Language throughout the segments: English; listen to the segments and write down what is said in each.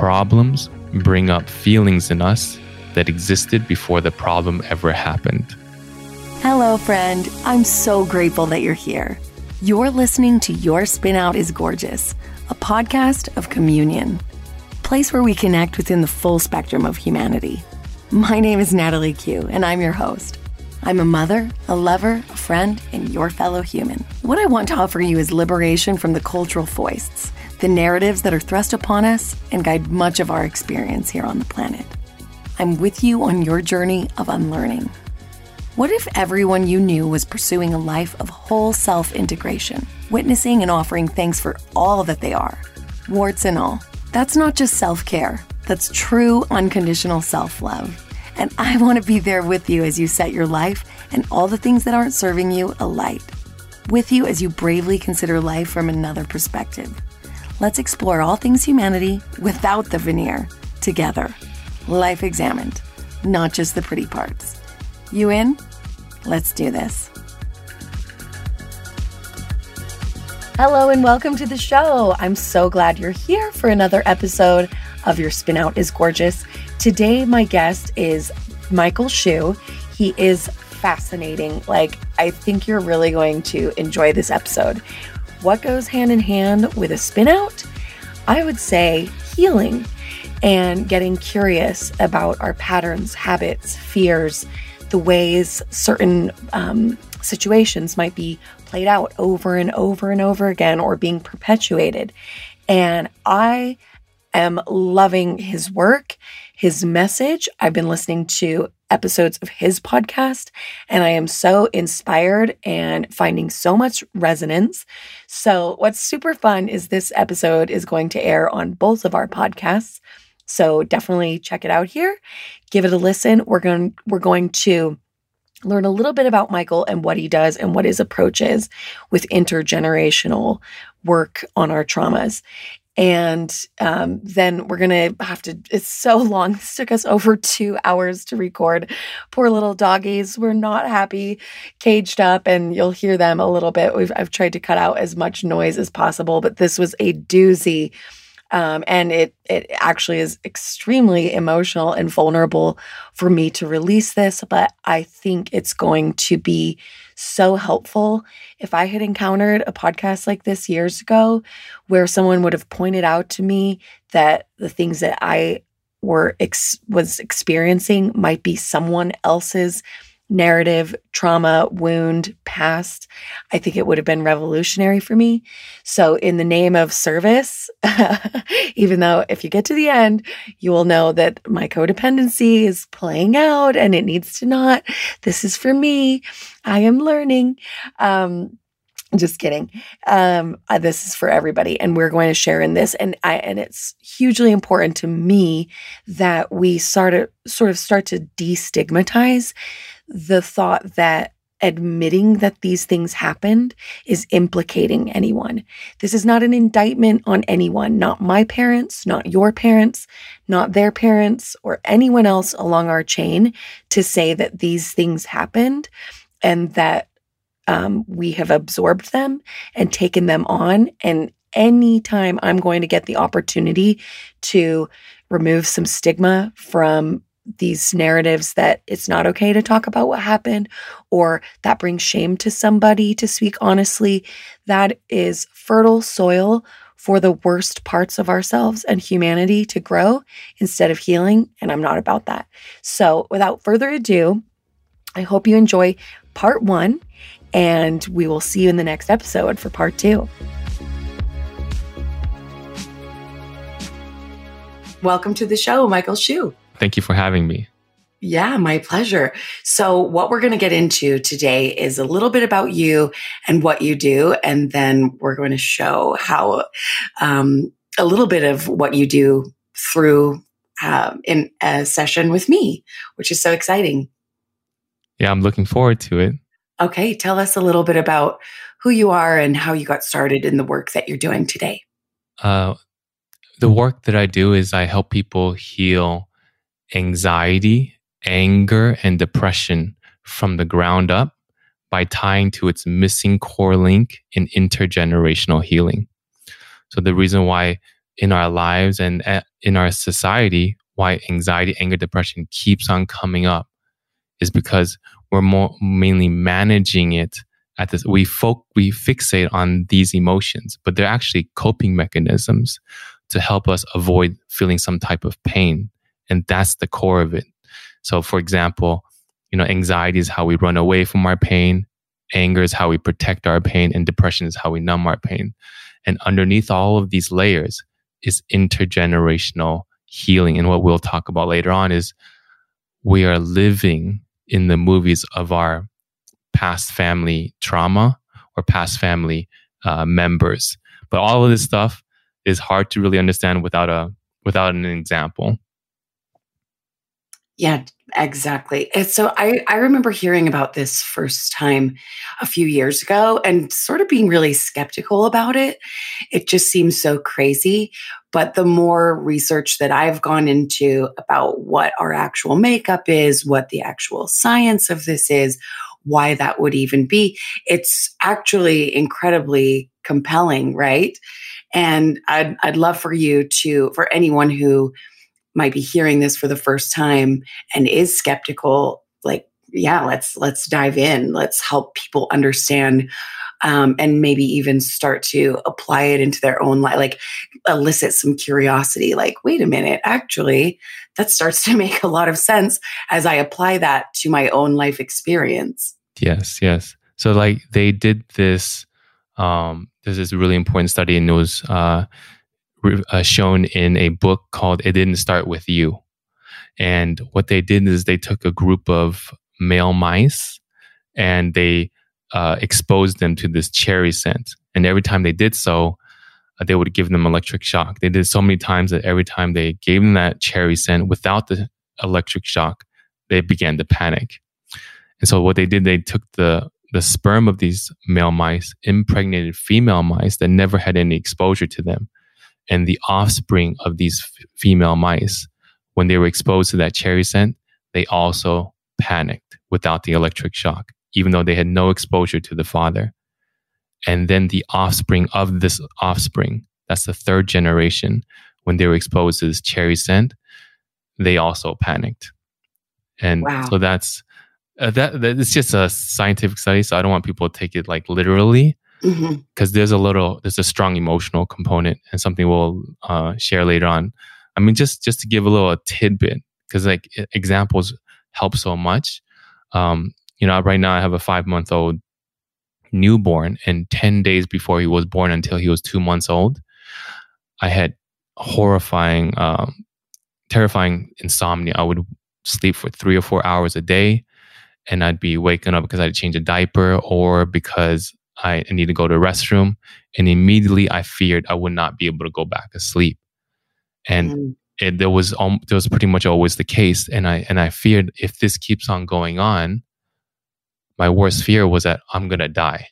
problems bring up feelings in us that existed before the problem ever happened. Hello, friend. I'm so grateful that you're here. You're listening to Your Spin Out is Gorgeous, a podcast of communion, place where we connect within the full spectrum of humanity. My name is Natalie Q, and I'm your host. I'm a mother, a lover, a friend, and your fellow human. What I want to offer you is liberation from the cultural foists, the narratives that are thrust upon us and guide much of our experience here on the planet. I'm with you on your journey of unlearning. What if everyone you knew was pursuing a life of whole self integration, witnessing and offering thanks for all that they are, warts and all? That's not just self care, that's true unconditional self love. And I want to be there with you as you set your life and all the things that aren't serving you alight. With you as you bravely consider life from another perspective. Let's explore all things humanity without the veneer together. Life examined, not just the pretty parts. You in? Let's do this. Hello and welcome to the show. I'm so glad you're here for another episode of Your Spin Out is Gorgeous. Today, my guest is Michael Hsu. He is fascinating. Like, I think you're really going to enjoy this episode. What goes hand in hand with a spin out? I would say healing and getting curious about our patterns, habits, fears, the ways certain um, situations might be played out over and over and over again or being perpetuated. And I am loving his work his message. I've been listening to episodes of his podcast and I am so inspired and finding so much resonance. So, what's super fun is this episode is going to air on both of our podcasts. So, definitely check it out here. Give it a listen. We're going we're going to learn a little bit about Michael and what he does and what his approach is with intergenerational work on our traumas. And um, then we're going to have to, it's so long. This took us over two hours to record. Poor little doggies We're not happy, caged up, and you'll hear them a little bit. We've, I've tried to cut out as much noise as possible, but this was a doozy. Um, and it it actually is extremely emotional and vulnerable for me to release this, but I think it's going to be so helpful. If I had encountered a podcast like this years ago, where someone would have pointed out to me that the things that I were ex- was experiencing might be someone else's narrative, trauma, wound, past, I think it would have been revolutionary for me. So, in the name of service, even though if you get to the end, you will know that my codependency is playing out and it needs to not. This is for me. I am learning. Um, just kidding. Um, uh, this is for everybody, and we're going to share in this. And I and it's hugely important to me that we start to sort of start to destigmatize the thought that admitting that these things happened is implicating anyone. This is not an indictment on anyone, not my parents, not your parents, not their parents, or anyone else along our chain to say that these things happened and that um, we have absorbed them and taken them on. And anytime I'm going to get the opportunity to remove some stigma from these narratives that it's not okay to talk about what happened or that brings shame to somebody to speak honestly, that is fertile soil for the worst parts of ourselves and humanity to grow instead of healing. And I'm not about that. So, without further ado, I hope you enjoy part one, and we will see you in the next episode for part two. Welcome to the show, Michael Hsu. Thank you for having me. Yeah, my pleasure. So, what we're going to get into today is a little bit about you and what you do, and then we're going to show how um, a little bit of what you do through uh, in a session with me, which is so exciting. Yeah, I'm looking forward to it. Okay, tell us a little bit about who you are and how you got started in the work that you're doing today. Uh, the work that I do is I help people heal anxiety, anger, and depression from the ground up by tying to its missing core link in intergenerational healing. So the reason why in our lives and in our society why anxiety, anger, depression keeps on coming up is because we're more mainly managing it at this. We folk, we fixate on these emotions, but they're actually coping mechanisms to help us avoid feeling some type of pain. And that's the core of it. So, for example, you know, anxiety is how we run away from our pain. Anger is how we protect our pain and depression is how we numb our pain. And underneath all of these layers is intergenerational healing. And what we'll talk about later on is we are living in the movies of our past family trauma or past family uh, members. But all of this stuff is hard to really understand without a without an example. Yeah, exactly. And so I, I remember hearing about this first time a few years ago and sort of being really skeptical about it. It just seems so crazy. But the more research that I've gone into about what our actual makeup is, what the actual science of this is, why that would even be, it's actually incredibly compelling, right? And I'd, I'd love for you to, for anyone who might be hearing this for the first time and is skeptical like yeah let's let's dive in. Let's help people understand um, and maybe even start to apply it into their own life like elicit some curiosity like wait a minute actually that starts to make a lot of sense as i apply that to my own life experience. Yes yes. So like they did this um, there's this really important study and it was uh, uh, shown in a book called It Didn't Start With You. And what they did is they took a group of male mice and they uh, exposed them to this cherry scent. And every time they did so, uh, they would give them electric shock. They did so many times that every time they gave them that cherry scent without the electric shock, they began to panic. And so what they did, they took the the sperm of these male mice, impregnated female mice that never had any exposure to them, and the offspring of these f- female mice, when they were exposed to that cherry scent, they also panicked without the electric shock, even though they had no exposure to the father. And then the offspring of this offspring, that's the third generation, when they were exposed to this cherry scent, they also panicked. And wow. so that's uh, that, that it's just a scientific study, so I don't want people to take it like literally because mm-hmm. there's a little there's a strong emotional component and something we'll uh, share later on. I mean just just to give a little tidbit because like examples help so much. Um, you know right now i have a five month old newborn and 10 days before he was born until he was two months old i had horrifying um, terrifying insomnia. I would sleep for three or four hours a day and i'd be waking up because i had to change a diaper or because I need to go to the restroom. And immediately I feared I would not be able to go back to sleep. And mm. it, there was um, there was pretty much always the case. And I and I feared if this keeps on going on, my worst fear was that I'm gonna die.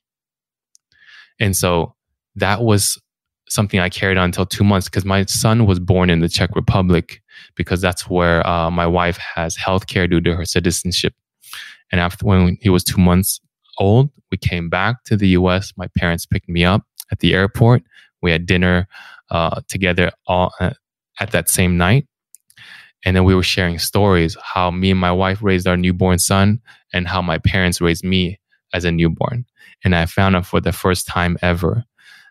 And so that was something I carried on until two months because my son was born in the Czech Republic because that's where uh, my wife has health care due to her citizenship. And after when he was two months, old. We came back to the US. My parents picked me up at the airport. We had dinner uh, together all uh, at that same night. And then we were sharing stories how me and my wife raised our newborn son and how my parents raised me as a newborn. And I found out for the first time ever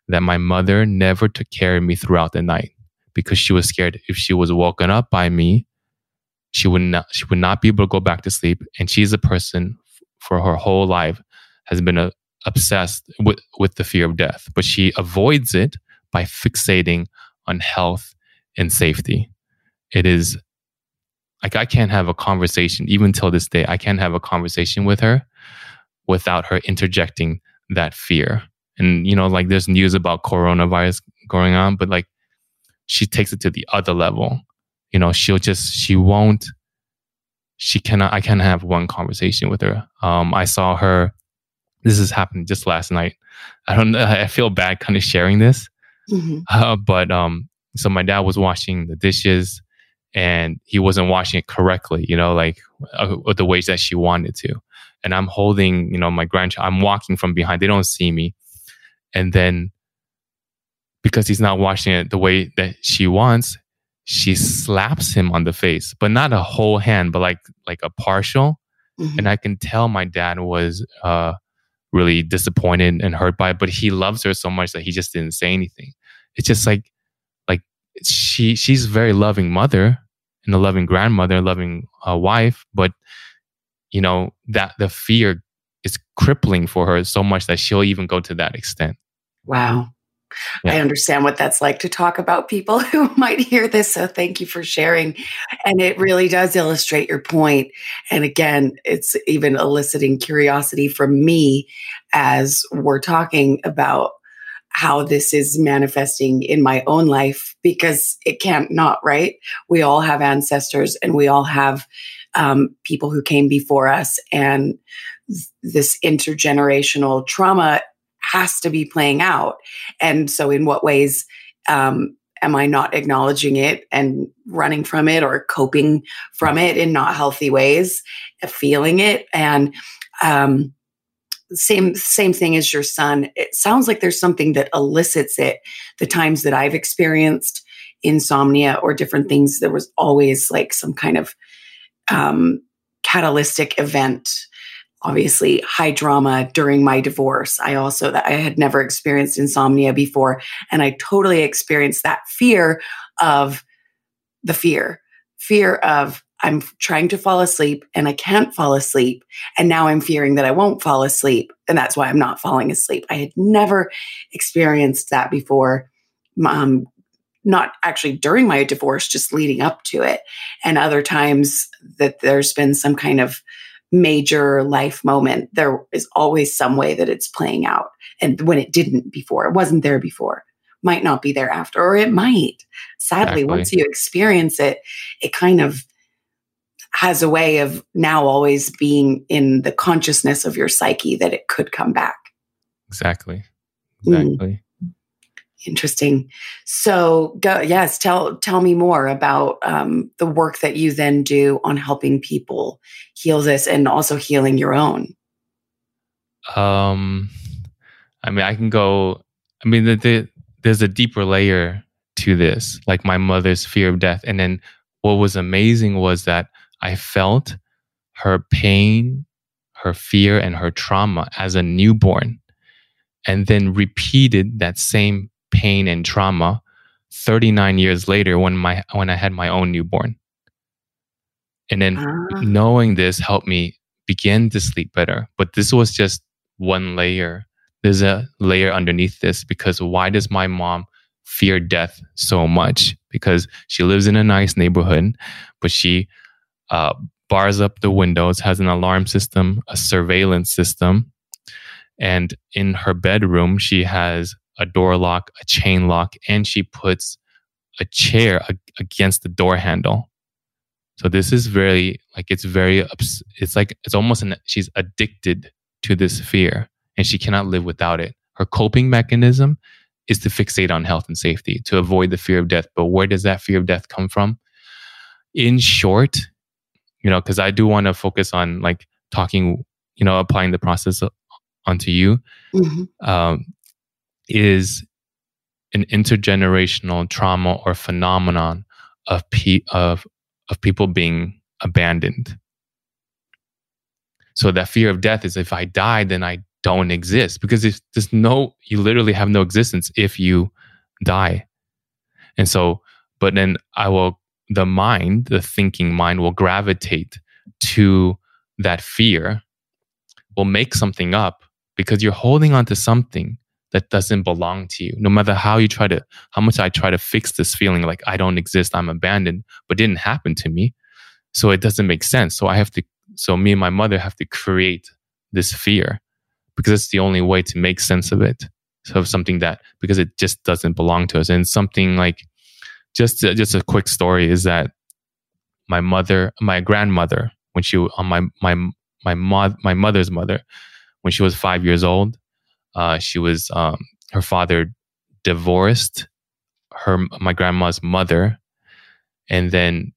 that my mother never took care of me throughout the night because she was scared if she was woken up by me, she would not she would not be able to go back to sleep. And she's a person for her whole life has been a, obsessed with, with the fear of death, but she avoids it by fixating on health and safety. It is like I can't have a conversation, even till this day, I can't have a conversation with her without her interjecting that fear. And, you know, like there's news about coronavirus going on, but like she takes it to the other level. You know, she'll just, she won't, she cannot, I can't have one conversation with her. Um, I saw her this has happened just last night. I don't know. I feel bad kind of sharing this. Mm-hmm. Uh, but um, so my dad was washing the dishes and he wasn't washing it correctly, you know, like uh, the ways that she wanted to. And I'm holding, you know, my grandchild, I'm walking from behind. They don't see me. And then because he's not washing it the way that she wants, she slaps him on the face, but not a whole hand, but like like a partial. Mm-hmm. And I can tell my dad was uh, really disappointed and hurt by it, but he loves her so much that he just didn't say anything. It's just like like she she's a very loving mother and a loving grandmother, loving uh, wife, but you know that the fear is crippling for her so much that she'll even go to that extent. Wow. Yeah. I understand what that's like to talk about people who might hear this. So thank you for sharing. And it really does illustrate your point. And again, it's even eliciting curiosity from me as we're talking about how this is manifesting in my own life because it can't not, right? We all have ancestors and we all have um, people who came before us. And this intergenerational trauma has to be playing out. And so, in what ways um, am I not acknowledging it and running from it or coping from it in not healthy ways, feeling it? And um, same same thing as your son. It sounds like there's something that elicits it. The times that I've experienced insomnia or different things, there was always like some kind of um, catalytic event obviously high drama during my divorce. I also that I had never experienced insomnia before and I totally experienced that fear of the fear. Fear of I'm trying to fall asleep and I can't fall asleep and now I'm fearing that I won't fall asleep and that's why I'm not falling asleep. I had never experienced that before. Um, not actually during my divorce, just leading up to it. And other times that there's been some kind of major life moment, there is always some way that it's playing out. And when it didn't before, it wasn't there before, might not be there after, or it might. Sadly, exactly. once you experience it, it kind of has a way of now always being in the consciousness of your psyche that it could come back. Exactly. Exactly. Mm. Interesting. So, go, yes, tell tell me more about um, the work that you then do on helping people heal this and also healing your own. Um, I mean, I can go. I mean, the, the, there's a deeper layer to this, like my mother's fear of death, and then what was amazing was that I felt her pain, her fear, and her trauma as a newborn, and then repeated that same pain and trauma 39 years later when my when I had my own newborn. And then uh. knowing this helped me begin to sleep better. But this was just one layer. There's a layer underneath this because why does my mom fear death so much? Because she lives in a nice neighborhood, but she uh, bars up the windows, has an alarm system, a surveillance system. And in her bedroom, she has a door lock, a chain lock, and she puts a chair against the door handle. So this is very like it's very it's like it's almost an she's addicted to this fear and she cannot live without it. Her coping mechanism is to fixate on health and safety to avoid the fear of death. But where does that fear of death come from? In short, you know, because I do want to focus on like talking, you know, applying the process onto you. Mm-hmm. Um, is an intergenerational trauma or phenomenon of pe- of of people being abandoned. So that fear of death is if I die, then I don't exist because there's no, you literally have no existence if you die. And so, but then I will, the mind, the thinking mind will gravitate to that fear, will make something up because you're holding on to something that doesn't belong to you. No matter how you try to, how much I try to fix this feeling like I don't exist, I'm abandoned, but didn't happen to me. So it doesn't make sense. So I have to, so me and my mother have to create this fear because it's the only way to make sense of it. So something that, because it just doesn't belong to us. And something like, just, uh, just a quick story is that my mother, my grandmother, when she, on my, my, my, mo- my mother's mother, when she was five years old, uh, she was um, her father divorced her my grandma's mother, and then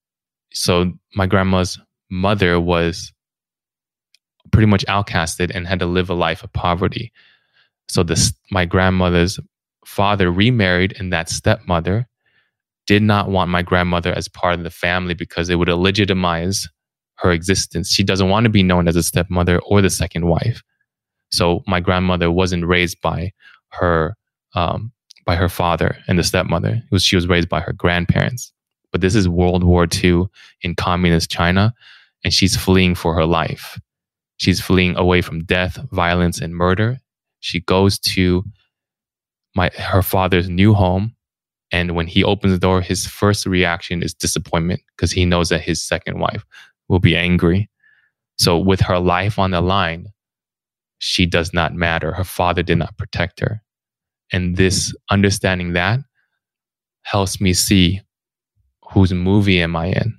so my grandma's mother was pretty much outcasted and had to live a life of poverty. So this my grandmother's father remarried and that stepmother did not want my grandmother as part of the family because it would legitimize her existence. She doesn't want to be known as a stepmother or the second wife. So my grandmother wasn't raised by her um, by her father and the stepmother. Was, she was raised by her grandparents. But this is World War II in communist China, and she's fleeing for her life. She's fleeing away from death, violence, and murder. She goes to my her father's new home, and when he opens the door, his first reaction is disappointment because he knows that his second wife will be angry. So, with her life on the line, she does not matter. Her father did not protect her. And this mm-hmm. understanding that helps me see whose movie am I in?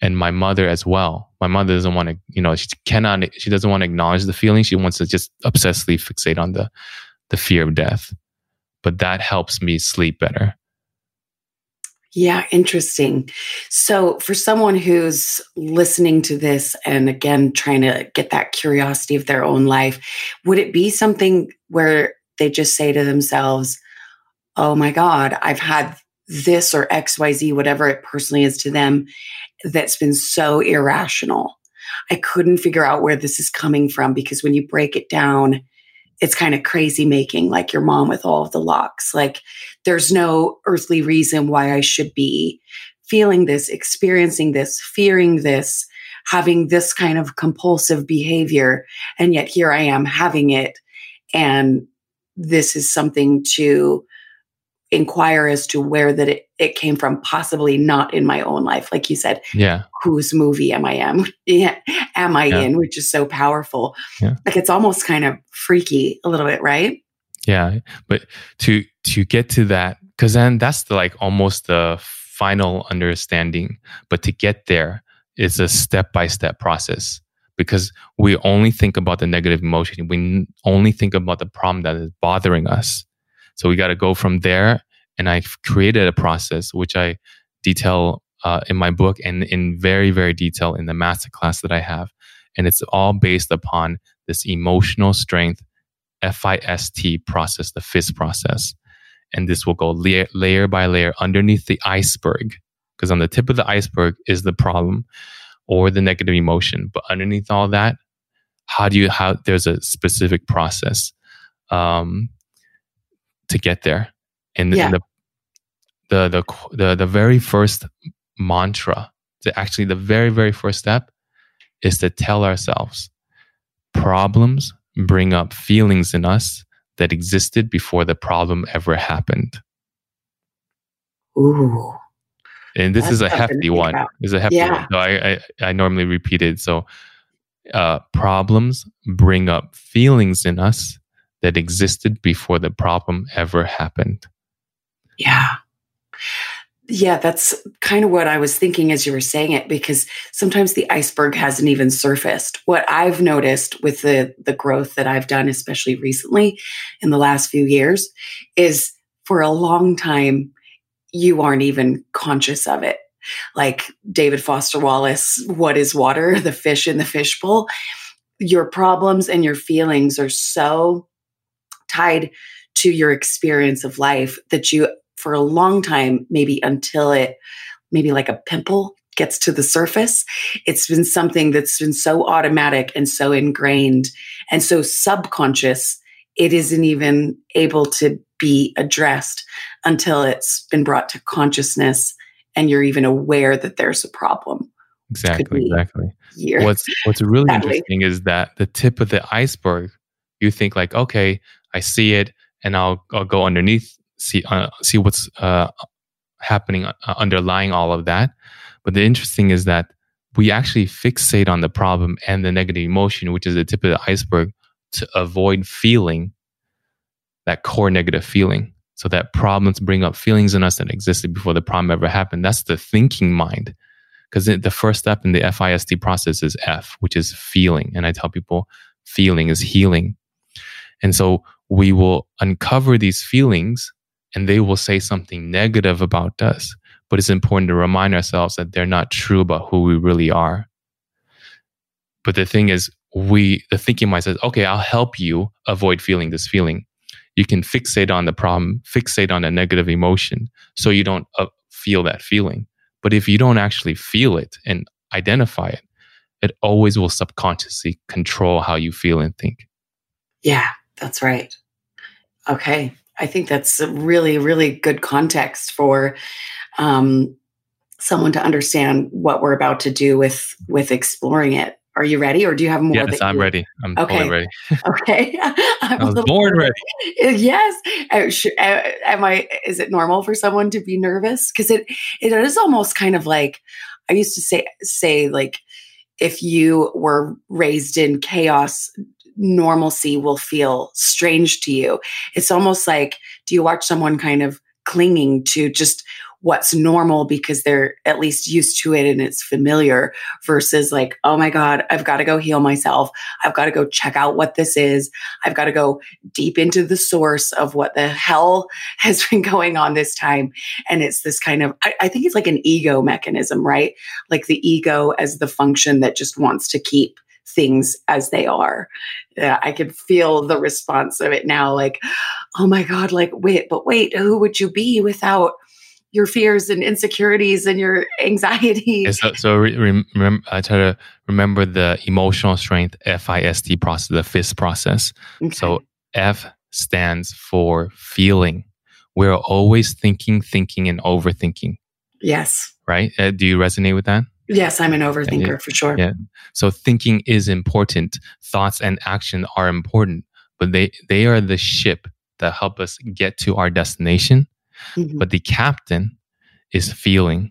And my mother as well. My mother doesn't want to, you know, she cannot, she doesn't want to acknowledge the feeling. She wants to just obsessively fixate on the, the fear of death. But that helps me sleep better. Yeah, interesting. So, for someone who's listening to this and again trying to get that curiosity of their own life, would it be something where they just say to themselves, Oh my God, I've had this or XYZ, whatever it personally is to them, that's been so irrational. I couldn't figure out where this is coming from because when you break it down, it's kind of crazy making, like your mom with all of the locks. Like, there's no earthly reason why I should be feeling this, experiencing this, fearing this, having this kind of compulsive behavior. And yet here I am having it. And this is something to inquire as to where that it, it came from possibly not in my own life like you said yeah. whose movie am i am? Am i yeah. in? Which is so powerful. Yeah. like it's almost kind of freaky a little bit right? Yeah. But to to get to that because then that's the like almost the final understanding. But to get there is a step by step process. Because we only think about the negative emotion. We only think about the problem that is bothering us so we got to go from there. And I've created a process which I detail uh, in my book and in very, very detail in the masterclass that I have. And it's all based upon this emotional strength FIST process, the FIST process. And this will go layer, layer by layer underneath the iceberg. Because on the tip of the iceberg is the problem or the negative emotion. But underneath all that, how do you, how there's a specific process. Um, to get there. And, yeah. the, the, the, the, the very first mantra, the, actually the very, very first step is to tell ourselves problems bring up feelings in us that existed before the problem ever happened. Ooh. And this is a hefty one. Is a hefty yeah. one. So I, I, I normally repeat it. So uh, problems bring up feelings in us that existed before the problem ever happened. Yeah. Yeah, that's kind of what I was thinking as you were saying it because sometimes the iceberg hasn't even surfaced. What I've noticed with the the growth that I've done especially recently in the last few years is for a long time you aren't even conscious of it. Like David Foster Wallace, what is water? The fish in the fishbowl. Your problems and your feelings are so tied to your experience of life that you, for a long time, maybe until it, maybe like a pimple gets to the surface, it's been something that's been so automatic and so ingrained and so subconscious, it isn't even able to be addressed until it's been brought to consciousness and you're even aware that there's a problem. Exactly, exactly. Years. What's what's really exactly. interesting is that the tip of the iceberg, you think like, okay, I see it, and I'll I'll go underneath, see uh, see what's uh, happening uh, underlying all of that. But the interesting is that we actually fixate on the problem and the negative emotion, which is the tip of the iceberg, to avoid feeling that core negative feeling. So that problems bring up feelings in us that existed before the problem ever happened. That's the thinking mind. Because the first step in the FIST process is F, which is feeling. And I tell people feeling is healing. And so we will uncover these feelings and they will say something negative about us. But it's important to remind ourselves that they're not true about who we really are. But the thing is, we, the thinking mind says, okay, I'll help you avoid feeling this feeling. you can fixate on the problem, fixate on a negative emotion so you don't uh, feel that feeling. But if you don't actually feel it and identify it, it always will subconsciously control how you feel and think. Yeah, that's right. Okay. I think that's a really, really good context for um, someone to understand what we're about to do with with exploring it. Are you ready, or do you have more? Yes, I'm you- ready. I'm Okay. totally ready. Okay, I'm I was born ready. Yes. Uh, sh- uh, Am I? Is it normal for someone to be nervous? Because it it is almost kind of like I used to say say like if you were raised in chaos, normalcy will feel strange to you. It's almost like do you watch someone kind of clinging to just what's normal because they're at least used to it and it's familiar versus like oh my god i've got to go heal myself i've got to go check out what this is i've got to go deep into the source of what the hell has been going on this time. And it's this kind of, I, I think it's like an ego mechanism, right? Like the ego as the function that just wants to keep things as they are. Yeah, I can feel the response of it now. Like, oh my God, like, wait, but wait, who would you be without your fears and insecurities and your anxiety? So, so re- rem- I try to remember the emotional strength FIST process, the FIST process. Okay. So F stands for feeling. We're always thinking, thinking, and overthinking, yes. right? Uh, do you resonate with that? Yes, I'm an overthinker for sure. Yeah. So thinking is important. Thoughts and action are important, but they they are the ship that help us get to our destination. Mhm. But the captain is feeling.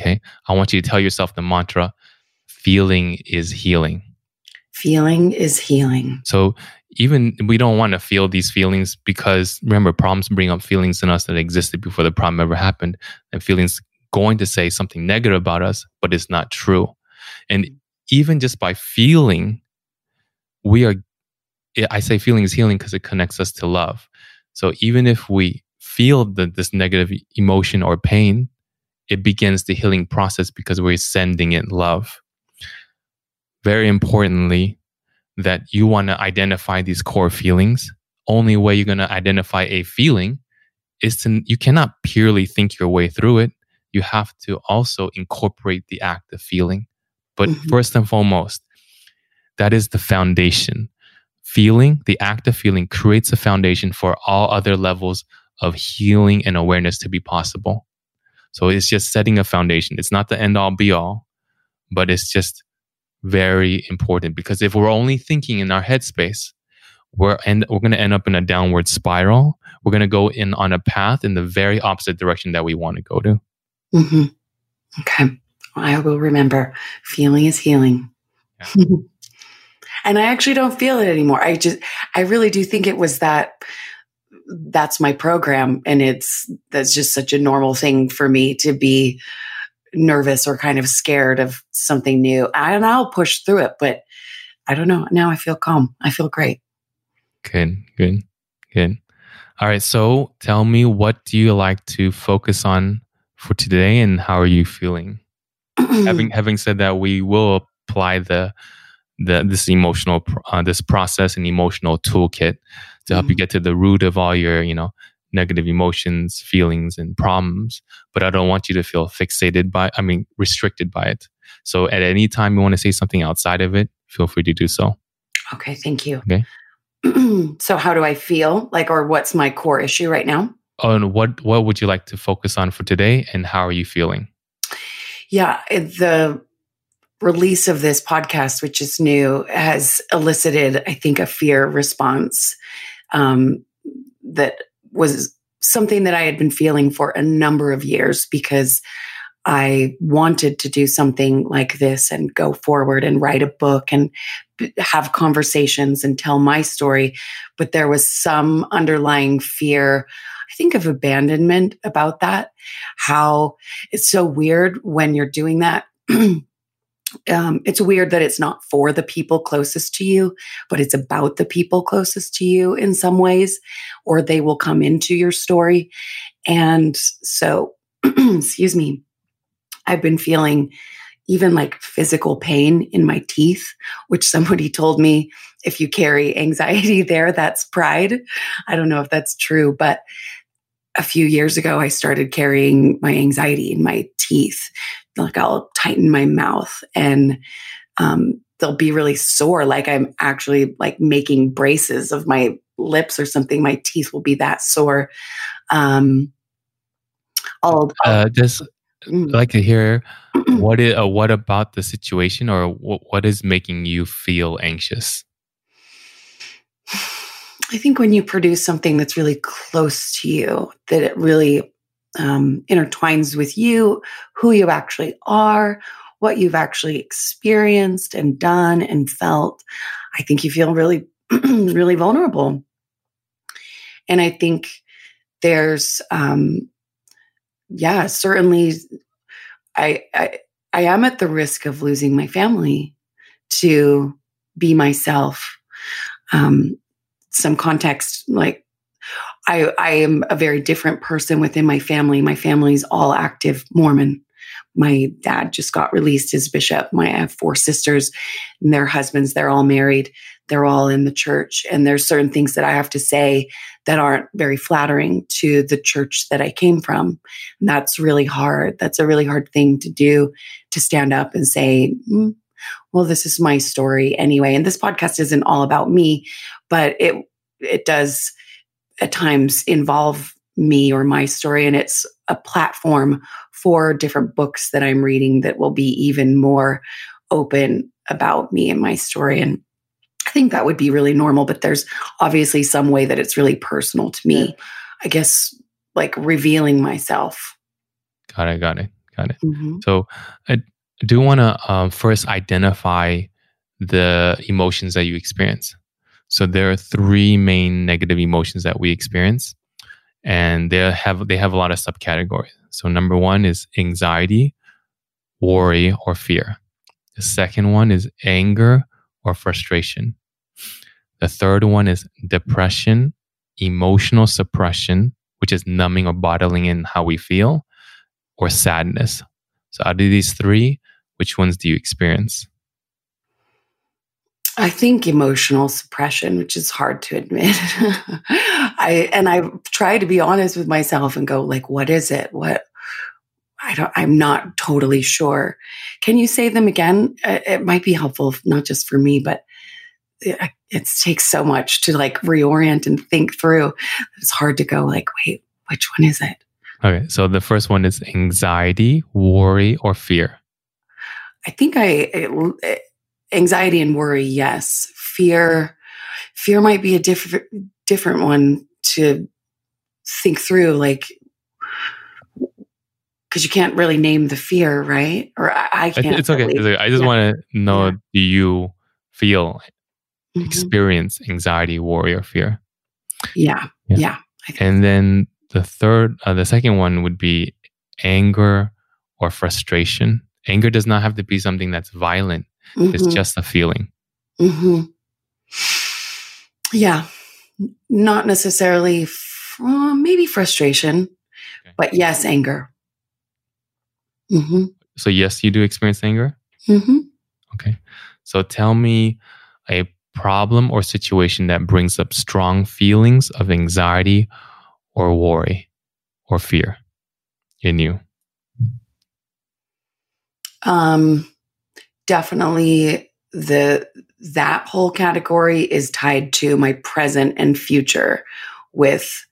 Okay. I want you to tell yourself the mantra: feeling is healing. Feeling is healing. So even we don't want to feel these feelings because remember, problems bring up feelings in us that existed before the problem ever happened, and feelings going to say something negative about us, but it's not true. And mm-hmm. even just by feeling, we are. I say feeling is healing because it connects us to love. So even if we feel the, this negative emotion or pain, it begins the healing process because we're sending it love. Very importantly, that you want to identify these core feelings. Only way you're going to identify a feeling is to, you cannot purely think your way through it. You have to also incorporate the act of feeling. But Mhm. first and foremost, that is the foundation. Feeling, the act of feeling creates a foundation for all other levels of healing and awareness to be possible. So it's just setting a foundation. It's not the end all be all, but it's just very important because if we're only thinking in our headspace, we're end, we're going to end up in a downward spiral. We're going to go in on a path in the very opposite direction that we want to go to. Hmm Okay. I will remember. Feeling is healing. and I actually don't feel it anymore. I just, I really do think it was that. That's my program. And it's, that's just such a normal thing for me to be nervous or kind of scared of something new. And I'll push through it, but I don't know. Now I feel calm. I feel great. Good, good, good. All right. So tell me, what do you like to focus on for today, and how are you feeling? having having said that, we will apply the the this emotional uh, this process and emotional toolkit to help you get to the root of all your you know negative emotions, feelings, and problems. But I don't want you to feel fixated by, I mean, restricted by it. So at any time you want to say something outside of it, feel free to do so. okay. Thank you. Okay. so how do I feel like, or what's my core issue right now? And what what would you like to focus on for today, and how are you feeling? Yeah, the release of this podcast, which is new, has elicited, I think, a fear response um, that was something that I had been feeling for a number of years because I wanted to do something like this and go forward and write a book and have conversations and tell my story. But there was some underlying fear, I think, of abandonment about that. How it's so weird when you're doing that. um, it's weird that it's not for the people closest to you, but it's about the people closest to you in some ways, or they will come into your story. And so, excuse me, I've been feeling even like physical pain in my teeth, which somebody told me if you carry anxiety there, that's pride. I don't know if that's true, but a few years ago, I started carrying my anxiety in my teeth. Like I'll tighten my mouth and um, they'll be really sore. Like I'm actually like making braces of my lips or something. My teeth will be that sore. Um, I'll, uh, just mm. like to hear what is uh, what about the situation or what, what is making you feel anxious? I think when you produce something that's really close to you, that it really um, intertwines with you, who you actually are, what you've actually experienced and done and felt, I think you feel really, really vulnerable. And I think there's, um, yeah, certainly, I, I I am at the risk of losing my family to be myself. Um, some context, like I, I am a very different person within my family. My family's all active Mormon. My dad just got released as bishop. My I have four sisters and their husbands, they're all married. They're all in the church. And there's certain things that I have to say that aren't very flattering to the church that I came from. And that's really hard. That's a really hard thing to do to stand up and say, mm, well, this is my story anyway. And this podcast isn't all about me, but it it does at times involve me or my story. And it's a platform for different books that I'm reading that will be even more open about me and my story. And I think that would be really normal, but there's obviously some way that it's really personal to me. Yeah. I guess like revealing myself. Got it. Got it. Got it. Mm-hmm. So I do want to um, first identify the emotions that you experience. So there are three main negative emotions that we experience, and they have they have a lot of subcategories. So number one is anxiety, worry, or fear. The second one is anger or frustration. The third one is depression, emotional suppression, which is numbing or bottling in how we feel, or sadness. So, out of these three, which ones do you experience? I think emotional suppression, which is hard to admit. I and I try to be honest with myself and go like, what is it? What I don't. I'm not totally sure. Can you say them again? Uh, it might be helpful, not just for me, but it, it takes so much to like reorient and think through. It's hard to go like, wait, which one is it? Okay, so the first one is anxiety, worry, or fear. I think I it, anxiety and worry, yes. Fear, fear might be a different different one to think through, like because you can't really name the fear, right? Or I, I can't. It's okay. It's okay. I just yeah. want to know: yeah. Do you feel, mm-hmm. experience anxiety, worry, or fear? Yeah, yeah. yeah and then the third, uh, the second one would be anger or frustration. Anger does not have to be something that's violent. Mm-hmm. It's just a feeling. Mm-hmm. Yeah, not necessarily. Uh, maybe frustration, okay. but yes, anger. Mm-hmm. So yes, you do experience anger. Mm-hmm. Okay. So tell me a problem or situation that brings up strong feelings of anxiety or worry or fear in you. Um, definitely the that whole category is tied to my present and future with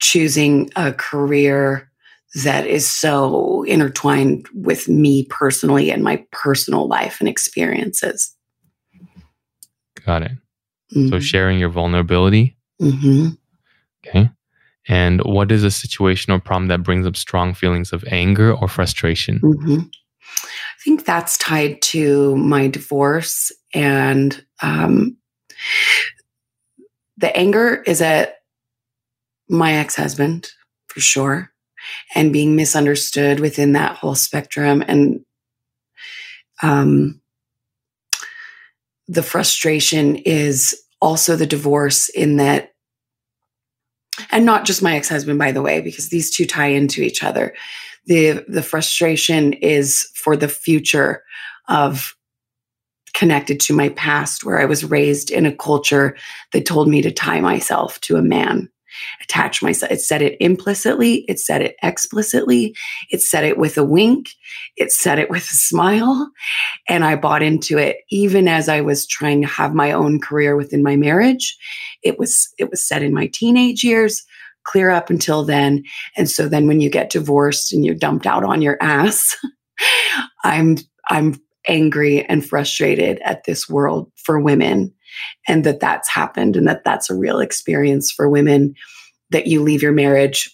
choosing a career that is so intertwined with me personally and my personal life and experiences. Got it. Mm-hmm. So sharing your vulnerability. Mm-hmm. Okay. And what is a situation or problem that brings up strong feelings of anger or frustration? Mm-hmm. I think that's tied to my divorce and um, the anger is at my ex-husband for sure and being misunderstood within that whole spectrum and um, the frustration is also the divorce in that and not just my ex-husband by the way because these two tie into each other the the frustration is for the future of connected to my past where I was raised in a culture that told me to tie myself to a man, attach myself. It said it implicitly, it said it explicitly, it said it with a wink, it said it with a smile. And I bought into it even as I was trying to have my own career within my marriage. It was it was said in my teenage years clear up until then. And so then when you get divorced and you're dumped out on your ass, I'm I'm angry and frustrated at this world for women and that that's happened and that that's a real experience for women that you leave your marriage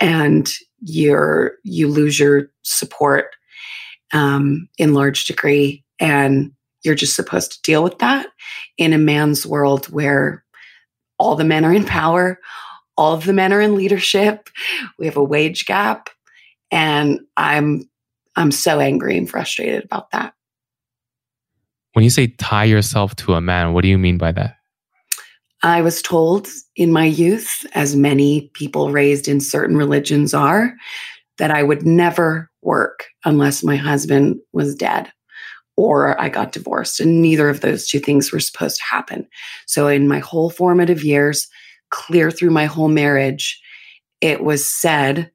and you're you lose your support um, in large degree and you're just supposed to deal with that in a man's world where all the men are in power all of the men are in leadership we have a wage gap and i'm i'm so angry and frustrated about that when you say tie yourself to a man what do you mean by that i was told in my youth as many people raised in certain religions are that i would never work unless my husband was dead or I got divorced. And neither of those two things were supposed to happen. So, in my whole formative years, clear through my whole marriage, it was said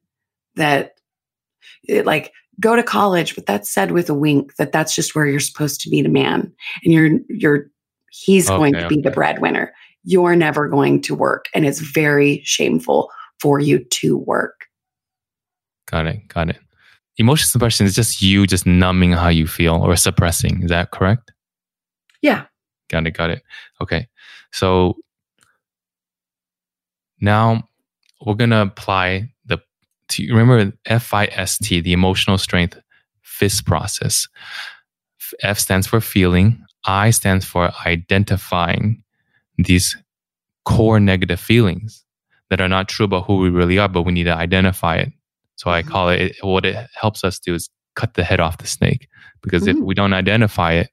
that it, like go to college, but that's said with a wink that that's just where you're supposed to meet a man and you're, you're, he's okay, going to be the breadwinner. You're never going to work. And it's very shameful for you to work. Got it. Got it. Emotion suppression is just you just numbing how you feel or suppressing. Is that correct? Yeah. Got it. Got it. Okay. So now we're going to apply the, to, remember FIST, the emotional strength FIST process. F stands for feeling. I stands for identifying these core negative feelings that are not true about who we really are, but we need to identify it. So I mm-hmm. call it, what it helps us do is cut the head off the snake because mm-hmm. if we don't identify it,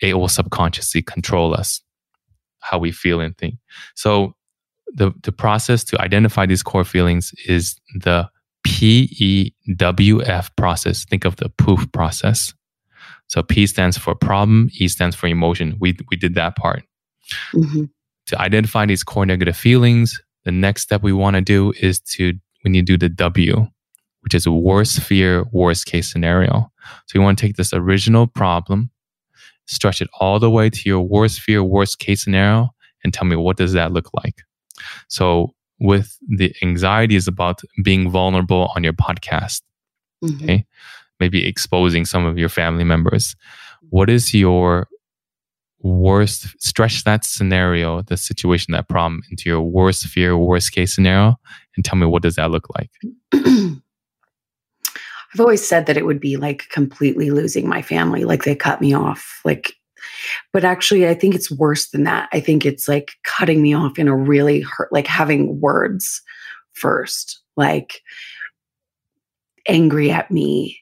it will subconsciously control us, how we feel and think. So the, the process to identify these core feelings is the PEWF process. Think of the POOF process. So P stands for problem, E stands for emotion. We, we did that part. Mm-hmm. To identify these core negative feelings, the next step we want to do is to, we need to do the W, which is worst fear, worst case scenario. So you want to take this original problem, stretch it all the way to your worst fear, worst case scenario, and tell me what does that look like? So with the anxiety is about being vulnerable on your podcast. Mm-hmm. Okay. Maybe exposing some of your family members. What is your worst stretch that scenario, the situation, that problem into your worst fear, worst case scenario, and tell me what does that look like? I've always said that it would be like completely losing my family, like they cut me off, like but actually, I think it's worse than that. I think it's like cutting me off in a really hurt, like having words first, like angry at me,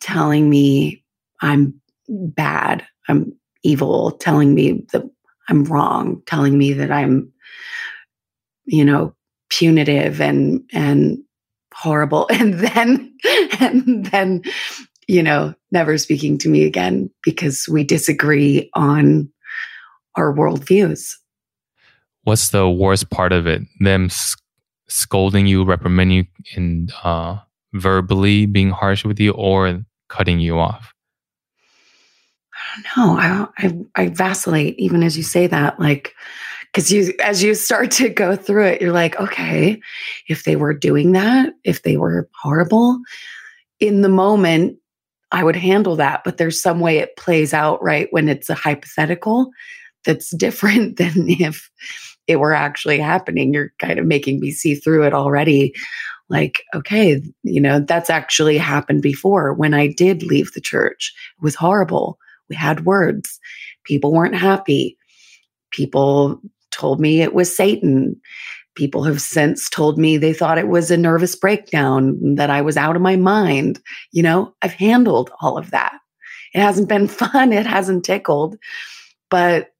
telling me I'm bad, I'm evil, telling me that I'm wrong, telling me that I'm, you know, punitive and, and, horrible and then and then you know, never speaking to me again because we disagree on our worldviews. What's the worst part of it? Them scolding you, reprimanding you, and uh, verbally being harsh with you, or cutting you off? I don't know. I, I, I vacillate even as you say that. Like, because you as you start to go through it, you're like, okay, if they were doing that, if they were horrible, in the moment, I would handle that. But there's some way it plays out, right? When it's a hypothetical that's different than if it were actually happening. You're kind of making me see through it already. Like, okay, you know, that's actually happened before. When I did leave the church, it was horrible. We had words. People weren't happy. People told me it was Satan. People have since told me they thought it was a nervous breakdown, that I was out of my mind. You know, I've handled all of that. It hasn't been fun, it hasn't tickled, but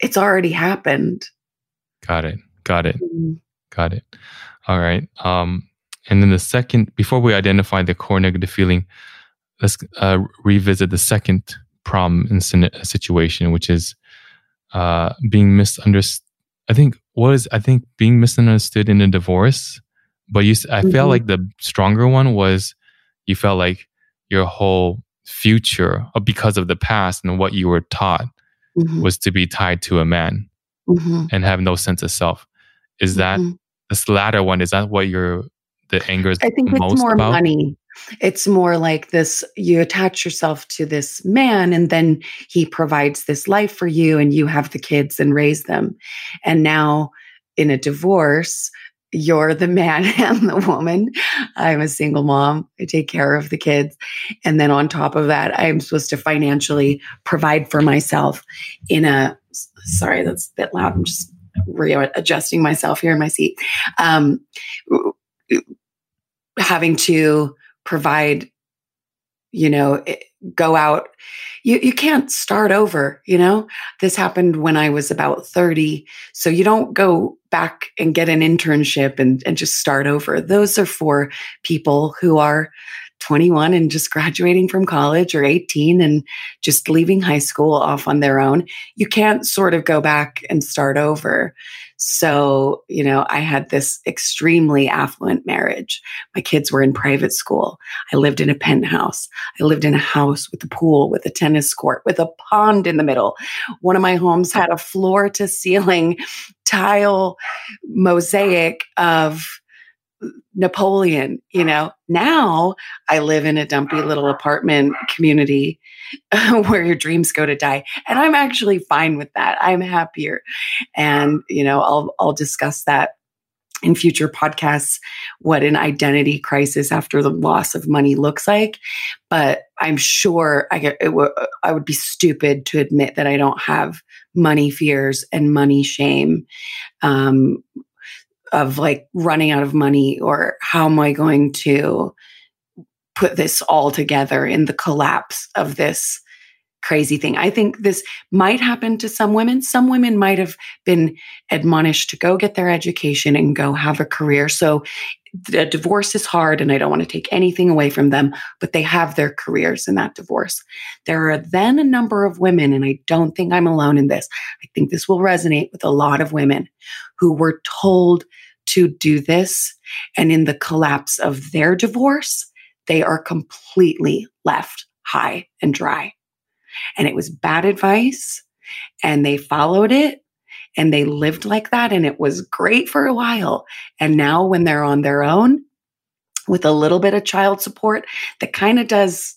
it's already happened. Got it. Got it. Mm-hmm. Got it. All right. Um, and then the second, before we identify the core negative feeling, let's uh, revisit the second problem in a situation, which is uh, being misunderstood. I think what is I think being misunderstood in a divorce. But you, I mm-hmm. felt like the stronger one was you felt like your whole future uh, because of the past and what you were taught mm-hmm. was to be tied to a man mm-hmm. and have no sense of self. Is that mm-hmm. this latter one? Is that what your the anger is? I think it's more about? money. It's more like this you attach yourself to this man, and then he provides this life for you, and you have the kids and raise them. And now in a divorce, you're the man and the woman. I'm a single mom. I take care of the kids. And then on top of that, I'm supposed to financially provide for myself in a, sorry, that's a bit loud. I'm just readjusting myself here in my seat. Um, having to provide, you know, go out. You, you can't start over, you know? This happened when I was about 30. So you don't go back and get an internship and, and just start over. Those are for people who are 21 and just graduating from college or 18 and just leaving high school off on their own. You can't sort of go back and start over. So, you know, I had this extremely affluent marriage. My kids were in private school. I lived in a penthouse. I lived in a house with a pool, with a tennis court, with a pond in the middle. One of my homes had a floor to ceiling tile mosaic of Napoleon, you know. Now I live in a dumpy little apartment community where your dreams go to die. And I'm actually fine with that. I'm happier. And, you know, I'll I'll discuss that in future podcasts what an identity crisis after the loss of money looks like. But I'm sure I get, it w- I would be stupid to admit that I don't have money fears and money shame. Um, of like running out of money or how am I going to put this all together in the collapse of this crazy thing. I think this might happen to some women. Some women might have been admonished to go get their education and go have a career. So the divorce is hard and I don't want to take anything away from them, but they have their careers in that divorce. There are then a number of women, and I don't think I'm alone in this. I think this will resonate with a lot of women who were told to do this. And in the collapse of their divorce, they are completely left high and dry. And it was bad advice. And they followed it and they lived like that. And it was great for a while. And now, when they're on their own with a little bit of child support that kind of does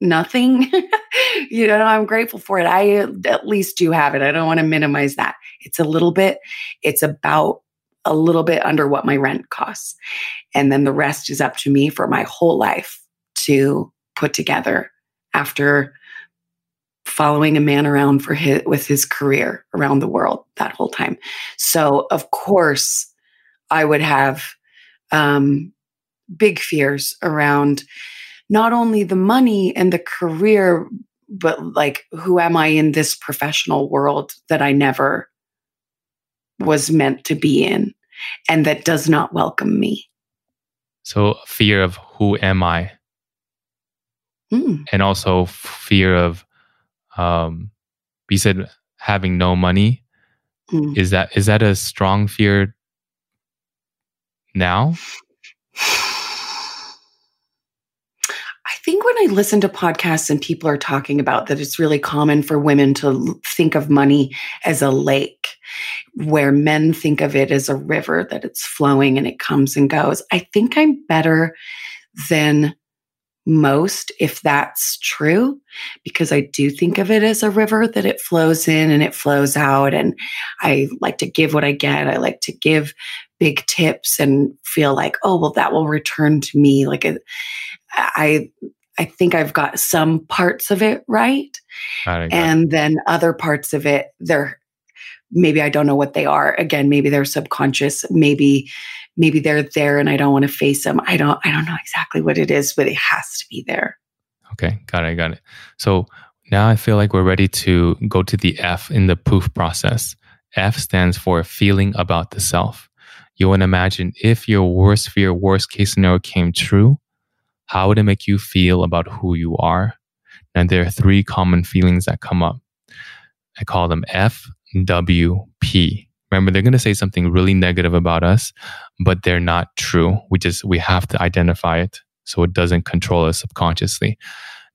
nothing, you know, I'm grateful for it. I at least do have it. I don't want to minimize that. It's a little bit, it's about a little bit under what my rent costs. And then the rest is up to me for my whole life to put together after following a man around for his with his career around the world that whole time. So of course I would have um, big fears around not only the money and the career, but like who am I in this professional world that I never was meant to be in and that does not welcome me. So, fear of who am I? Mm. And also fear of, um, you said having no money. Mm. Is that is that a strong fear now? I think when I listen to podcasts and people are talking about that, it's really common for women to think of money as a lake, where men think of it as a river that it's flowing and it comes and goes. I think I'm better than most if that's true because I do think of it as a river that it flows in and it flows out and I like to give what I get I like to give big tips and feel like oh well that will return to me like a, I I think I've got some parts of it right. And then other parts of it, they're maybe I don't know what they are. Again, maybe they're subconscious. Maybe, maybe they're there and I don't want to face them. I don't, I don't know exactly what it is, but it has to be there. Okay. Got it. Got it. So now I feel like we're ready to go to the F in the poof process. F stands for feeling about the self. You want to imagine if your worst fear, worst case scenario came true, how would it make you feel about who you are? And there are three common feelings that come up. I call them F, W, P. Remember, they're going to say something really negative about us, but they're not true. We just, we have to identify it so it doesn't control us subconsciously.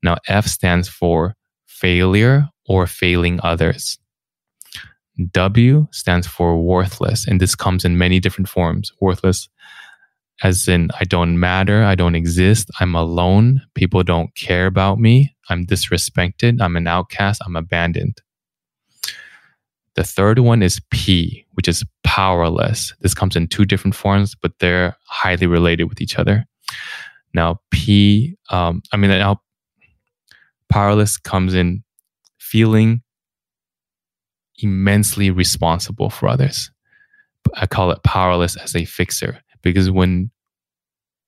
Now, F stands for failure or failing others. W stands for worthless, and this comes in many different forms. Worthless, as in, I don't matter, I don't exist, I'm alone, people don't care about me, I'm disrespected, I'm an outcast, I'm abandoned. The third one is P, which is powerless. This comes in two different forms, but they're highly related with each other. Now, P, um, I mean, now powerless comes in feeling immensely responsible for others. I call it powerless as a fixer because when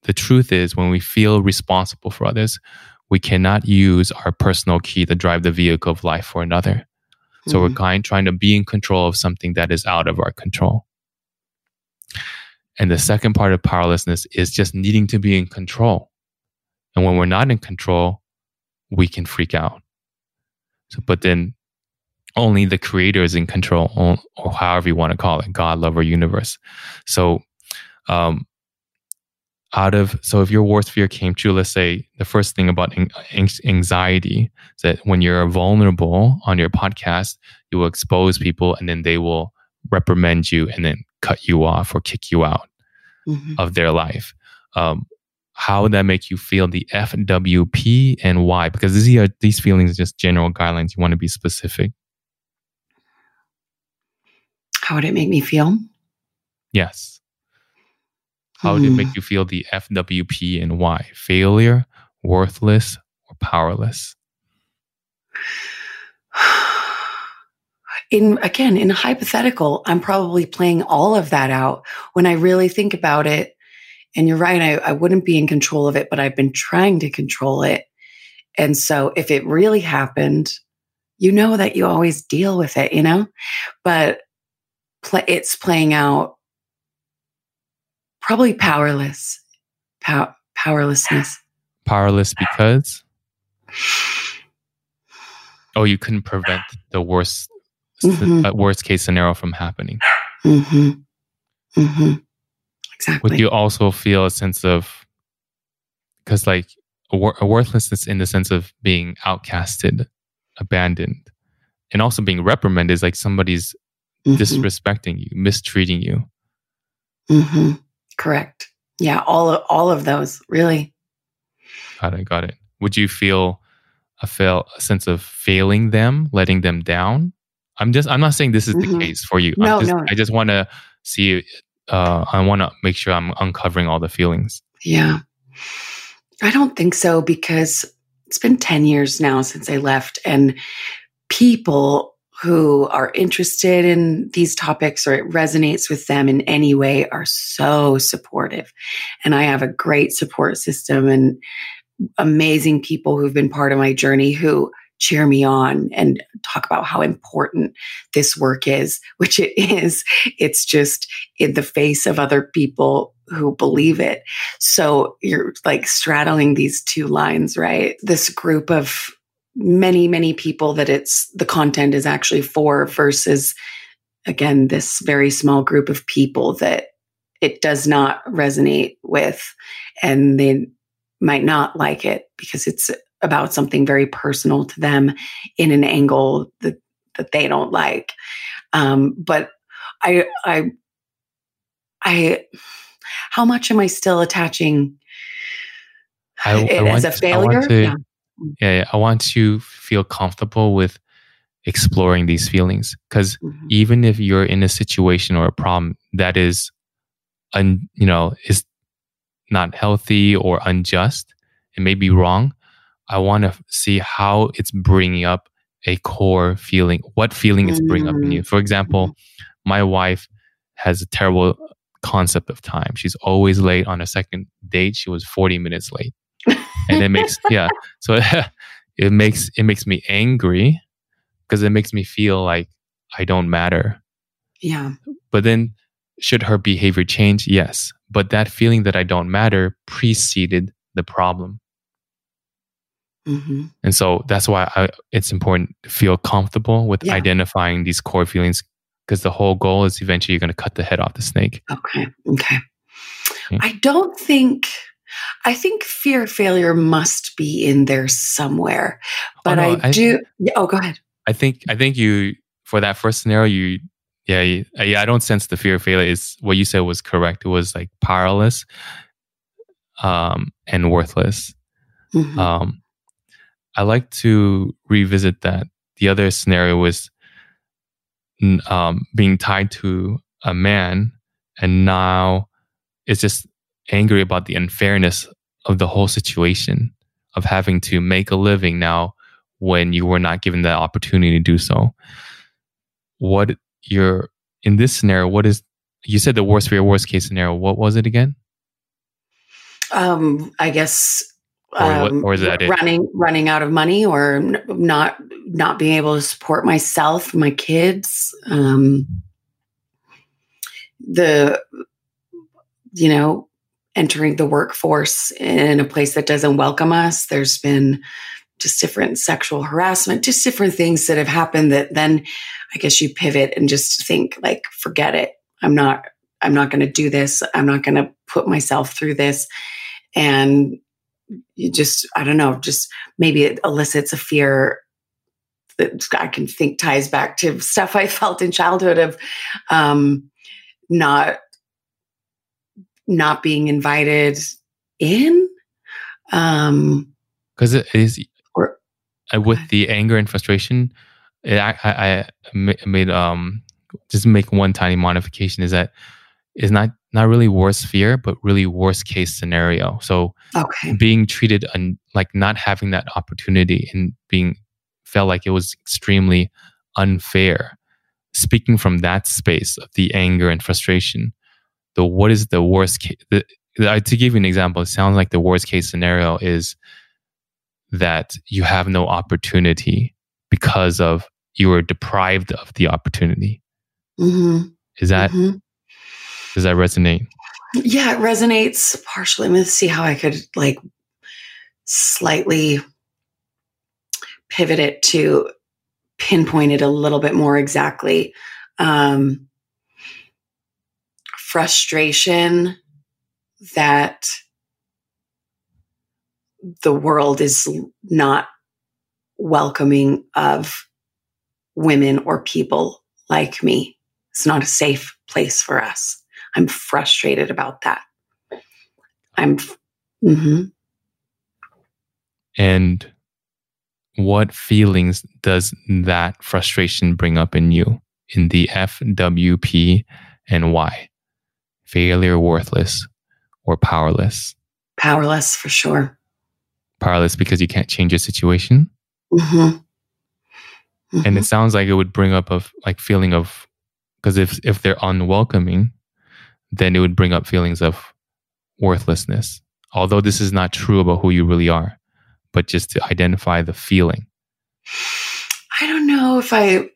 the truth is, when we feel responsible for others, we cannot use our personal key to drive the vehicle of life for another. So mm-hmm. we're kind trying to be in control of something that is out of our control. And the second part of powerlessness is just needing to be in control. And when we're not in control, we can freak out. So, but then only the creator is in control, or, or however you want to call it, God, love, or universe. So, um, out of so if your worst fear came true, let's say the first thing about anxiety is that when you're vulnerable on your podcast, you will expose people, and then they will reprimand you, and then cut you off or kick you out mm-hmm. of their life. Um, how would that make you feel? The FWP and why? Because these are these feelings are just general guidelines. You want to be specific. How would it make me feel? Yes. How would it make hmm. you feel the FWP and why? Failure, worthless, or powerless? In again, in a hypothetical, I'm probably playing all of that out. When I really think about it, and you're right, I, I wouldn't be in control of it, but I've been trying to control it. And so if it really happened, you know that you always deal with it, you know? But play, it's playing out probably powerless, pow, powerlessness. Powerless because? Oh, you couldn't prevent the worst, mm-hmm. uh, worst case scenario from happening. Mm-hmm. Mm-hmm. Exactly. Would you also feel a sense of, because like a, wor- a worthlessness in the sense of being outcasted, abandoned, and also being reprimanded is like somebody's mm-hmm. disrespecting you, mistreating you. Mm-hmm. Correct. Yeah, all of, all of those really. Got it. Got it. Would you feel a fail a sense of failing them, letting them down? I'm just. I'm not saying this is mm-hmm. the case for you. No, just, no. I just want to see. Uh, I want to make sure I'm uncovering all the feelings. Yeah, I don't think so because it's been ten years now since I left, and people who are interested in these topics or it resonates with them in any way are so supportive. And I have a great support system and amazing people who've been part of my journey who cheer me on and talk about how important this work is, which it is. It's just in the face of other people who believe it. So you're like straddling these two lines, right? This group of many, many people that it's the content is actually for versus again, this very small group of people that it does not resonate with and they might not like it because it's about something very personal to them in an angle that that they don't like. Um, but I, I, I, how much am I still attaching I, I as a failure? To, yeah yeah, I want to feel comfortable with exploring these feelings because mm-hmm. even if you're in a situation or a problem that is un, you know is not healthy or unjust it may be wrong i want to see how it's bringing up a core feeling what feeling it's bringing up in you for example mm-hmm. my wife has a terrible concept of time she's always late on a second date she was 40 minutes late and it makes yeah so it makes it makes me angry because it makes me feel like i don't matter yeah but then should her behavior change yes but that feeling that i don't matter preceded the problem Mm-hmm. And so that's why I, it's important to feel comfortable with yeah. identifying these core feelings because the whole goal is eventually you're going to cut the head off the snake. Okay. Okay. I don't think. I think fear of failure must be in there somewhere, but oh, no, I, I do. oh, go ahead. I think I think you for that first scenario you yeah yeah I don't sense the fear of failure is what you said was correct. It was like powerless, um, and worthless. Mm-hmm. Um, I like to revisit that. The other scenario was um, being tied to a man, and now it's just angry about the unfairness of the whole situation of having to make a living now when you were not given the opportunity to do so. What you're in this scenario, what is you said the worst for your worst case scenario? What was it again? Um, I guess um, or, or is that running it? running out of money or n- not not being able to support myself my kids um, the you know entering the workforce in a place that doesn't welcome us. There's been just different sexual harassment just different things that have happened that then i guess you pivot and just think like forget it. I'm not i'm not going to do this. I'm not going to put myself through this. And you just i don't know just maybe it elicits a fear that i can think ties back to stuff i felt in childhood of um not not being invited in um because it is or, uh, with the anger and frustration it, I, I, I made um just make one tiny modification is that is not not really worst fear, but really worst case scenario. So okay. being treated and like not having that opportunity and being felt like it was extremely unfair. Speaking from that space of the anger and frustration, the what is the worst case? The, the, to give you an example, it sounds like the worst case scenario is that you have no opportunity because of you were deprived of the opportunity. Mm-hmm. Is that mm-hmm. Does that resonate? Yeah, it resonates partially. I'm going to see how I could like slightly pivot it to pinpoint it a little bit more exactly. Um, frustration that the world is not welcoming of women or people like me. It's not a safe place for us. I'm frustrated about that. I'm. Mm-hmm. And what feelings does that frustration bring up in you in the F, W, P, and Y? Failure, worthless, or powerless? Powerless for sure. Powerless because you can't change your situation. Mm-hmm. Mm-hmm. And it sounds like it would bring up a like feeling of because if if they're unwelcoming, then it would bring up feelings of worthlessness. Although this is not true about who you really are, but just to identify the feeling. I don't know if I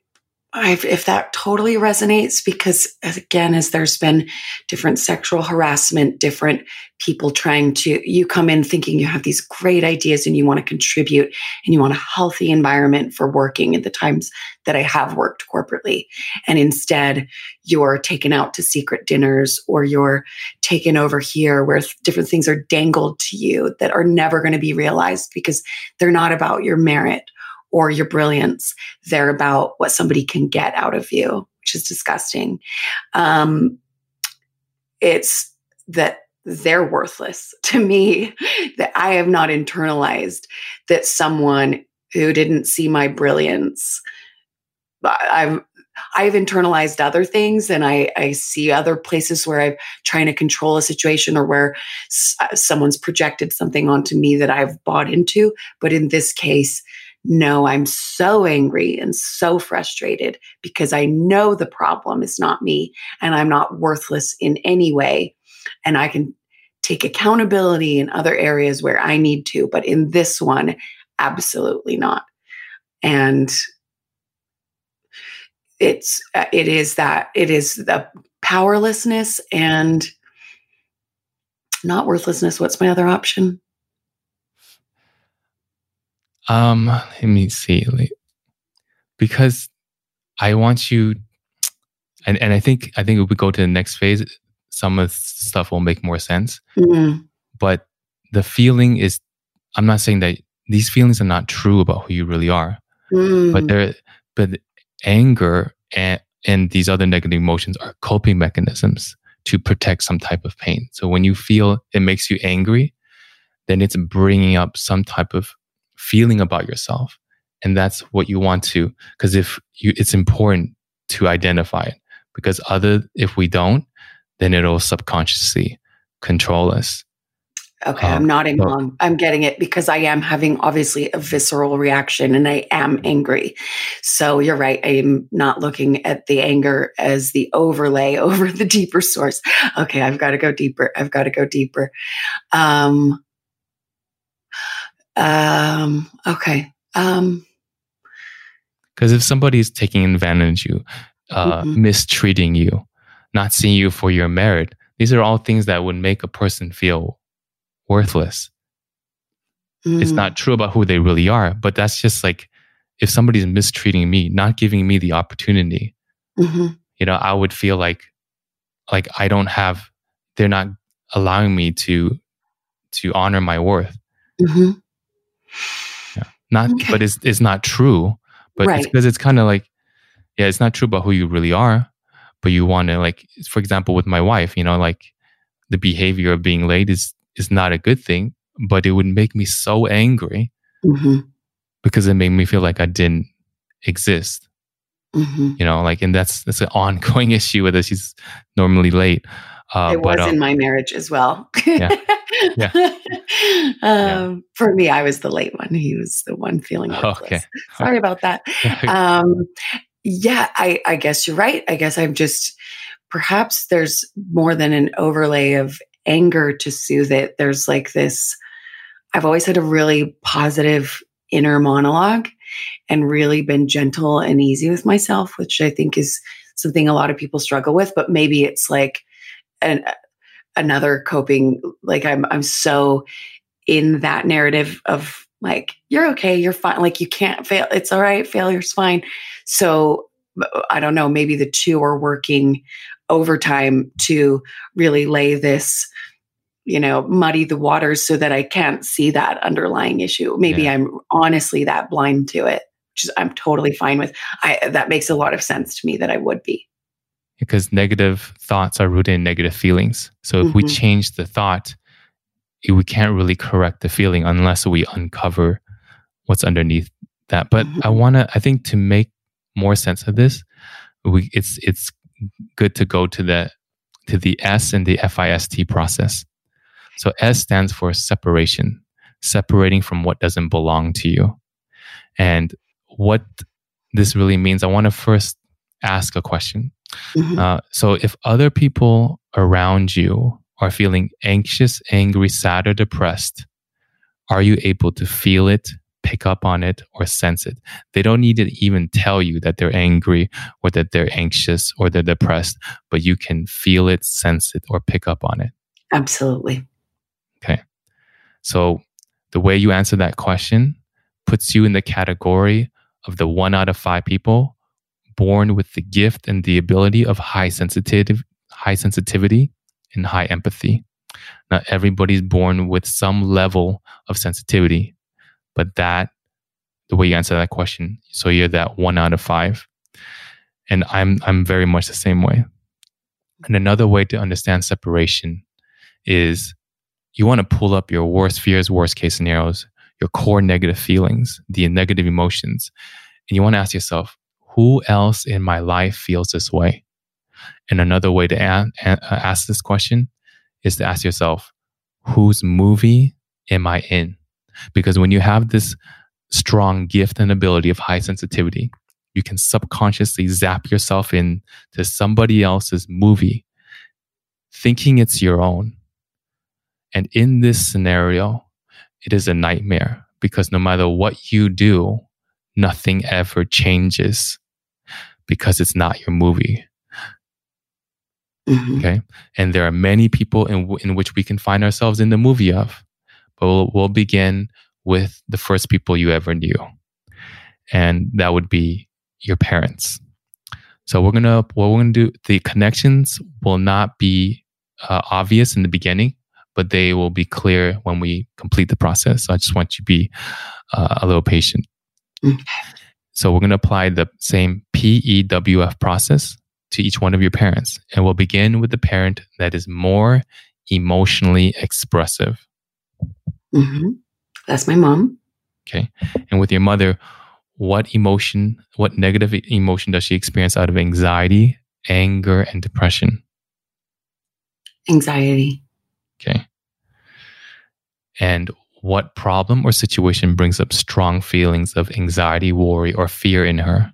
I've, if that totally resonates, because again, as there's been different sexual harassment, different people trying to, you come in thinking you have these great ideas and you want to contribute and you want a healthy environment for working at the times that I have worked corporately. And instead, you're taken out to secret dinners or you're taken over here where different things are dangled to you that are never going to be realized because they're not about your merit or your brilliance. They're about what somebody can get out of you, which is disgusting. Um, it's that they're worthless to me, that I have not internalized that someone who didn't see my brilliance. I've I've internalized other things and I, I see other places where I'm trying to control a situation or where s- someone's projected something onto me that I've bought into. But in this case, no, I'm so angry and so frustrated because I know the problem is not me and I'm not worthless in any way. And I can take accountability in other areas where I need to, but in this one, absolutely not. And it's, uh, it is that, it is the powerlessness and not worthlessness. What's my other option? Um, let me see. Because I want you and, and I think I think if we go to the next phase, some of the stuff will make more sense. Mm. But the feeling is I'm not saying that these feelings are not true about who you really are. Mm. But they're but anger and and these other negative emotions are coping mechanisms to protect some type of pain. So when you feel it makes you angry, then it's bringing up some type of feeling about yourself. And that's what you want to, because if you, it's important to identify it because other, if we don't, then it'll subconsciously control us. Okay, Um, I'm nodding so- along. I'm getting it because I am having obviously a visceral reaction and I am angry. So you're right. I am not looking at the anger as the overlay over the deeper source. Okay, I've got to go deeper. I've got to go deeper. Um, um, okay. Um, Because if somebody is taking advantage of you, uh, Mhm. mistreating you, not seeing you for your merit, these are all things that would make a person feel worthless. It's mm, not true about who they really are, but that's just like if somebody's mistreating me, not giving me the opportunity, mhm, you know, I would feel like like I don't have they're not allowing me to to honor my worth. Mhm. Not Okay. but it's it's not true. But it's because it's kind of like yeah, it's not true about who you really are, but you want to like for example with my wife, you know, like the behavior of being late is is not a good thing, but it would make me so angry Mhm, because it made me feel like I didn't exist. mhm. you know like and that's that's an ongoing issue with her she's normally late uh it but was um, in my marriage as well. Yeah. um, For me, I was the late one. He was the one feeling worthless. Okay. Sorry about that. Um, yeah, I, I guess you're right. I guess I'm just perhaps there's more than an overlay of anger to soothe it. There's like this. I've always had a really positive inner monologue and really been gentle and easy with myself, which I think is something a lot of people struggle with. But maybe it's like an another coping. Like I'm I'm so in that narrative of like you're okay, you're fine. Like you can't fail. It's all right. Failure's fine. So I don't know. Maybe the two are working overtime to really lay this you know muddy the waters so that i can't see that underlying issue maybe Yeah. i'm honestly that blind to it which is i'm totally fine with i that makes a lot of sense to me that i would be because negative thoughts are rooted in negative feelings. So if we Mhm. change the thought it- we can't really correct the feeling unless we uncover what's underneath that. But i Mhm. want to i think to make more sense of this we it's it's good to go to the to the s and the fist process. So s stands for separation separating from what doesn't belong to you. And what this really means i want to first ask a question Mhm. uh, so if other people around you are feeling anxious, angry, sad, or depressed, are you able to feel it, pick up on it, or sense it? They don't need to even tell you that they're angry or that they're anxious or they're depressed, but you can feel it, sense it, or pick up on it. absolutely Okay. So the way you answer that question puts you in the category of the one out of five people born with the gift and the ability of high sensitivity, high sensitivity and high empathy. Not everybody's born with some level of sensitivity, but that the way you answer that question, so you're that one out of five. And I'm I'm very much the same way. And another way to understand separation is you want to pull up your worst fears, worst case scenarios, your core negative feelings, the negative emotions, and you want to ask yourself, who else in my life feels this way? And another way to ask this question is to ask yourself, whose movie am I in? Because when you have this strong gift and ability of high sensitivity, you can subconsciously zap yourself in to somebody else's movie, thinking it's your own. And in this scenario, it is a nightmare because no matter what you do, nothing ever changes because it's not your movie. Mhm. Okay. And there are many people in, w- in which we can find ourselves in the movie of. But we'll, we'll begin with the first people you ever knew. And that would be your parents. So we're gonna what we're gonna do. The connections will not be uh, obvious in the beginning, but they will be clear when we complete the process. So I just want you to be uh, a little patient. Okay. So we're gonna apply the same PEWF process to each one of your parents, and we'll begin with the parent that is more emotionally expressive. Mm-hmm. That's my mom. Okay, and with your mother, what emotion, what negative emotion does she experience out of anxiety, anger, and depression? Anxiety. Okay. And what problem or situation brings up strong feelings of anxiety, worry, or fear in her?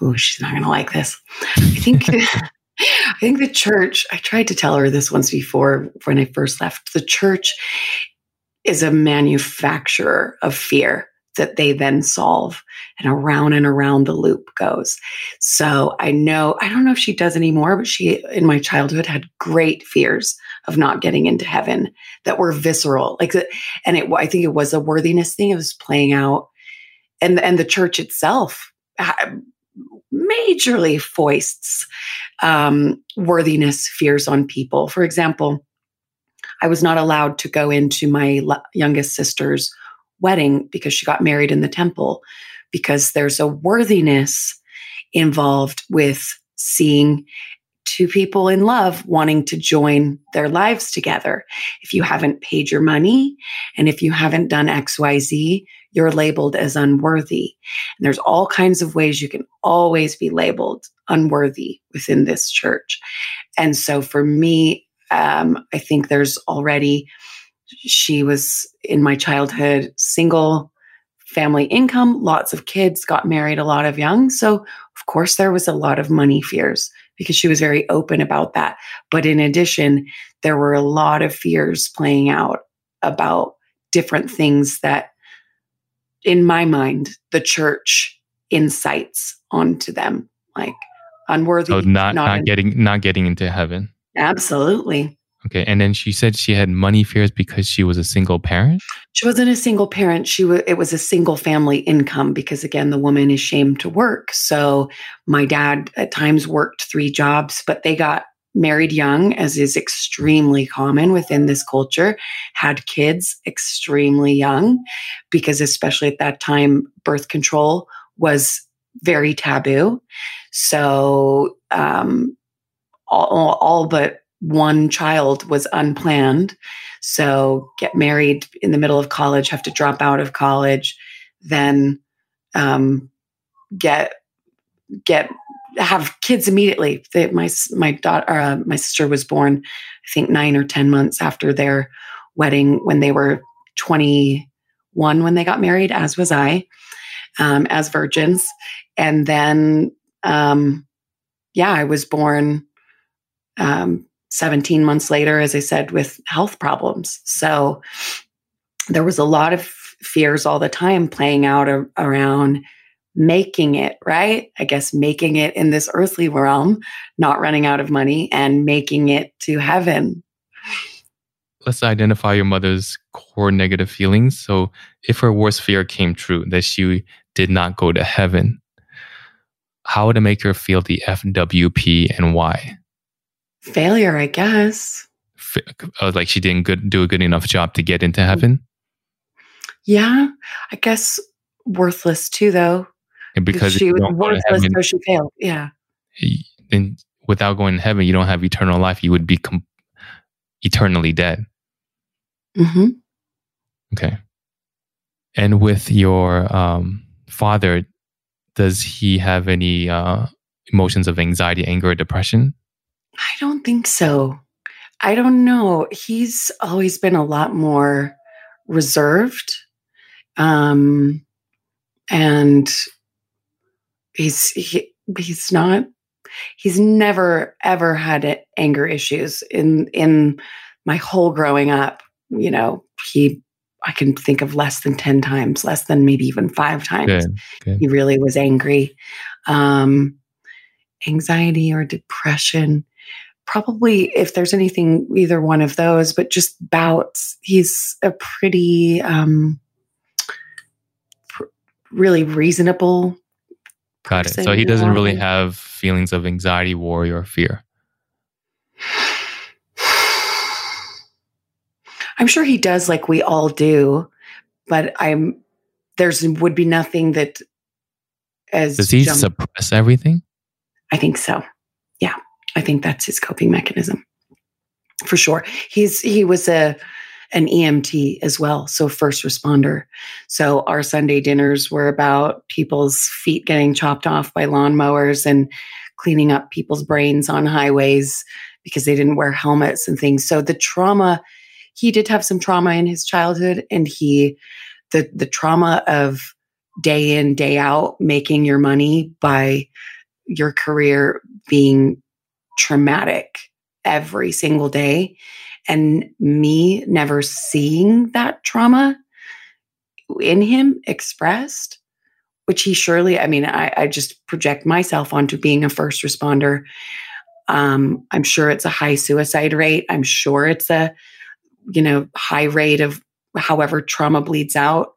Oh, she's not going to like this. I think. I think the church, I tried to tell her this once before when I first left. The church is a manufacturer of fear that they then solve and around and around the loop goes. So I know, I don't know if she does anymore, but she in my childhood had great fears of not getting into heaven that were visceral. Like, and it, I think it was a worthiness thing. It was playing out and, and the church itself majorly foists um, worthiness fears on people. For example, I was not allowed to go into my youngest sister's wedding because she got married in the temple because there's a worthiness involved with seeing two people in love wanting to join their lives together. If you haven't paid your money and if you haven't done XYZ, you're labeled as unworthy. And there's all kinds of ways you can always be labeled unworthy within this church. And so for me, um, I think there's already, she was in my childhood single family income, lots of kids, got married a lot of young. So, of course, there was a lot of money fears because she was very open about that. But in addition, there were a lot of fears playing out about different things that, in my mind, the church incites onto them, like unworthy. So not not, not getting not getting into heaven. Absolutely. Okay. And then she said she had money fears because she was a single parent. She wasn't a single parent. She was, it was a single family income because again, the woman is shamed to work. So my dad at times worked three jobs, but they got married young, as is extremely common within this culture, had kids extremely young, because especially at that time, birth control was very taboo. So, um, all, all but one child was unplanned. So get married in the middle of college, have to drop out of college, then um, get get have kids immediately. They, my my daughter, uh, my sister was born, I think nine or ten months after their wedding when they were twenty one when they got married, as was I, um, as virgins, and then um, yeah, I was born um, 17 months later, as I said, with health problems. So there was a lot of fears all the time playing out around making it, right? I guess making it in this earthly realm, not running out of money, and making it to heaven. Let's identify your mother's core negative feelings. So, if her worst fear came true, that she did not go to heaven, how would it make her feel the FWP and why? Failure, I guess. Oh, like she didn't good, do a good enough job to get into heaven? Yeah, I guess worthless too, though. And because she was worthless, heaven, so she failed. Yeah. And without going to heaven, you don't have eternal life. You would be com- eternally dead. Mm-hmm. Okay. And with your um, father, does he have any uh, emotions of anxiety, anger, or depression? I don't think so. I don't know. He's always been a lot more reserved. Um, and he's he, he's not he's never ever had anger issues in in my whole growing up you know he i can think of less than 10 times less than maybe even five times good, good. he really was angry um anxiety or depression probably if there's anything, either one of those, but just bouts. He's a pretty, um, pr- really reasonable. Got it. So he doesn't really have feelings of anxiety, worry, or fear. I'm sure he does, like we all do, but I'm there's would be nothing that as Does he jump- suppress everything? I think so. I think that's his coping mechanism for sure. He's he was a an EMT as well, so first responder. So our Sunday dinners were about people's feet getting chopped off by lawnmowers and cleaning up people's brains on highways because they didn't wear helmets and things. So the trauma, he did have some trauma in his childhood, and he the the trauma of day in day out making your money by your career being traumatic every single day. And me never seeing that trauma in him expressed which he surely i mean i, I just project myself onto being a first responder. Um, i'm sure it's a high suicide rate. I'm sure it's a you know high rate of however trauma bleeds out.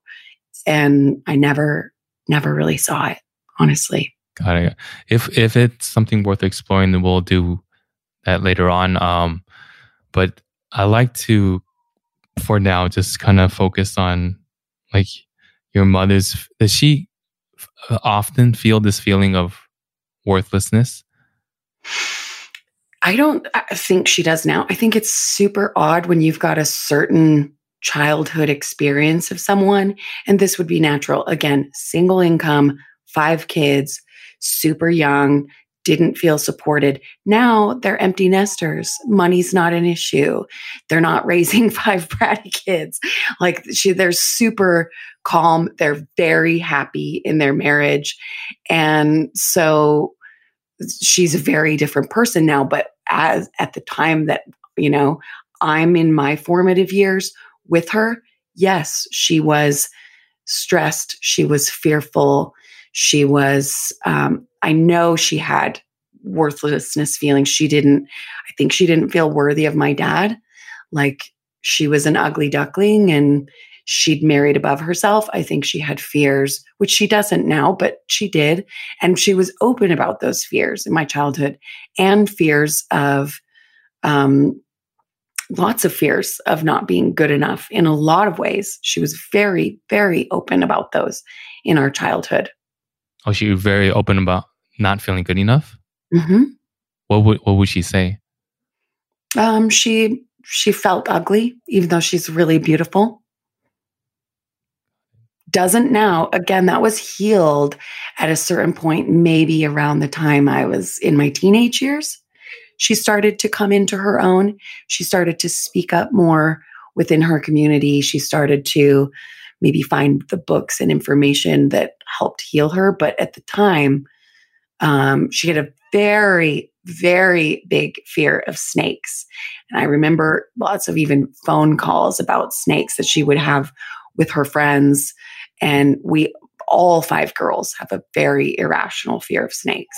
And i never never really saw it honestly Got it. If if it's something worth exploring, then we'll do that later on. Um, but I like to, for now, just kind of focus on like your mother's. Does she often feel this feeling of worthlessness? I don't think she does now. I think it's super odd when you've got a certain childhood experience of someone, and this would be natural. Again, single income, five kids, super young, didn't feel supported. Now they're empty nesters. Money's not an issue. They're not raising five bratty kids. Like she, they're super calm. They're very happy in their marriage. And so she's a very different person now but as at the time that you know i'm in my formative years with her yes she was stressed she was fearful she was um, i know she had worthlessness feelings. She didn't i think she didn't feel worthy of my dad. Like she was an ugly duckling and she'd married above herself. I think she had fears which she doesn't now but she did. And she was open about those fears in my childhood and fears of um, lots of fears of not being good enough in a lot of ways. She was very very open about those in our childhood Oh, she was very open about not feeling good enough. hmm What would what would she say? um, she she felt ugly even though she's really beautiful. Doesn't now again that was healed at a certain point maybe around the time i was in my teenage years. She started to come into her own. She started to speak up more within her community. She started to maybe find the books and information that helped heal her but at the time um, she had a very very big fear of snakes and i remember lots of even phone calls about snakes that she would have with her friends and we all five girls have a very irrational fear of snakes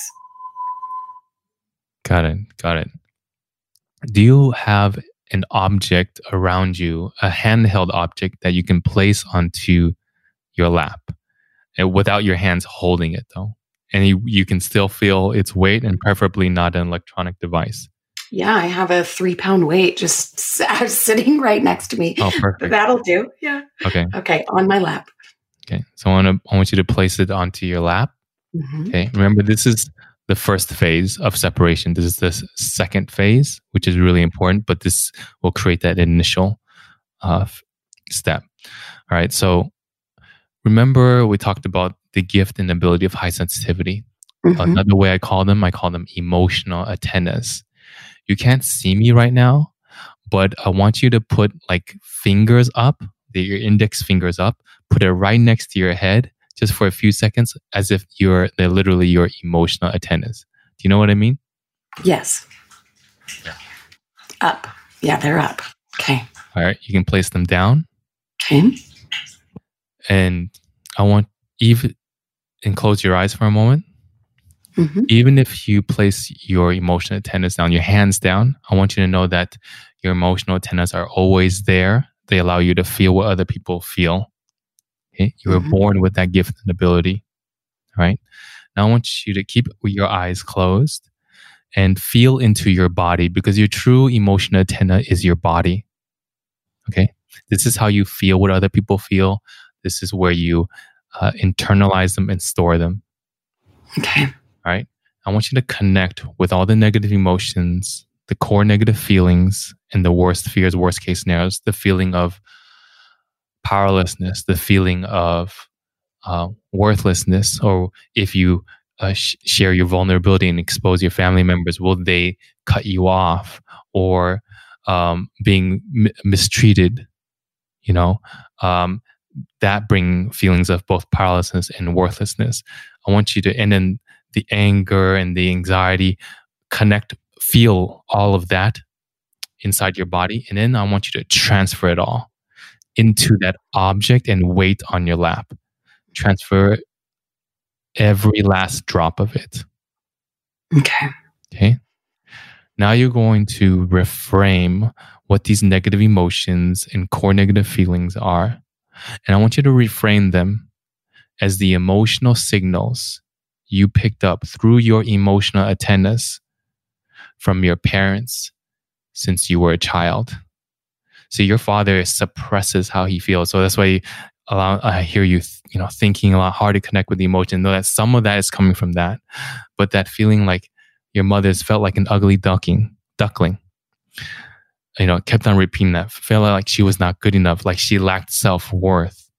Got it. Got it. Do you have an object around you, a handheld object that you can place onto your lap and without your hands holding it though? And you, you can still feel its weight and preferably not an electronic device. yeah i have a three pound weight just sitting right next to me Oh, perfect. that'll do yeah Okay. okay on my lap Okay. So I want to, I want you to place it onto your lap. Mhm. Okay. Remember, this is the first phase of separation. This is the second phase, which is really important, but this will create that initial uh, step. All right. So remember, we talked about the gift and ability of high sensitivity. Mhm. Another way I call them, I call them emotional antennas. You can't see me right now, but I want you to put like fingers up, your index fingers up, put it right next to your head just for a few seconds as if you're they're literally your emotional antennas. Do you know what I mean? yes up yeah they're up okay All right, you can place them down okay and I want even and close your eyes for a moment. Mhm. Even if you place your emotional antennas down, your hands down, I want you to know that your emotional antennas are always there. They allow you to feel what other people feel. Okay? You were Mhm. born with that gift and ability. All right. Now I want you to keep your eyes closed and feel into your body because your true emotional antenna is your body. Okay. This is how you feel what other people feel. This is where you uh, internalize them and store them. Okay. All right. I want you to connect with all the negative emotions, the core negative feelings, and the worst fears, worst case scenarios, the feeling of powerlessness, the feeling of uh, worthlessness, or if you uh, sh- share your vulnerability and expose your family members, will they cut you off or um, being m- mistreated? You know, um, that bring feelings of both powerlessness and worthlessness. I want you to, and then the anger and the anxiety, connect, feel all of that inside your body, and then I want you to transfer it all into that object and weight on your lap. Transfer every last drop of it. Okay. Okay. Now you're going to reframe what these negative emotions and core negative feelings are. And I want you to reframe them as the emotional signals you picked up through your emotional antennas from your parents since you were a child. So your father suppresses how he feels. So that's why I hear you, you know, thinking a lot hard to connect with the emotion. Know that some of that is coming from that, but that feeling like your mother's felt like an ugly ducking, duckling. You know, kept on repeating that, felt like she was not good enough, like she lacked self worth.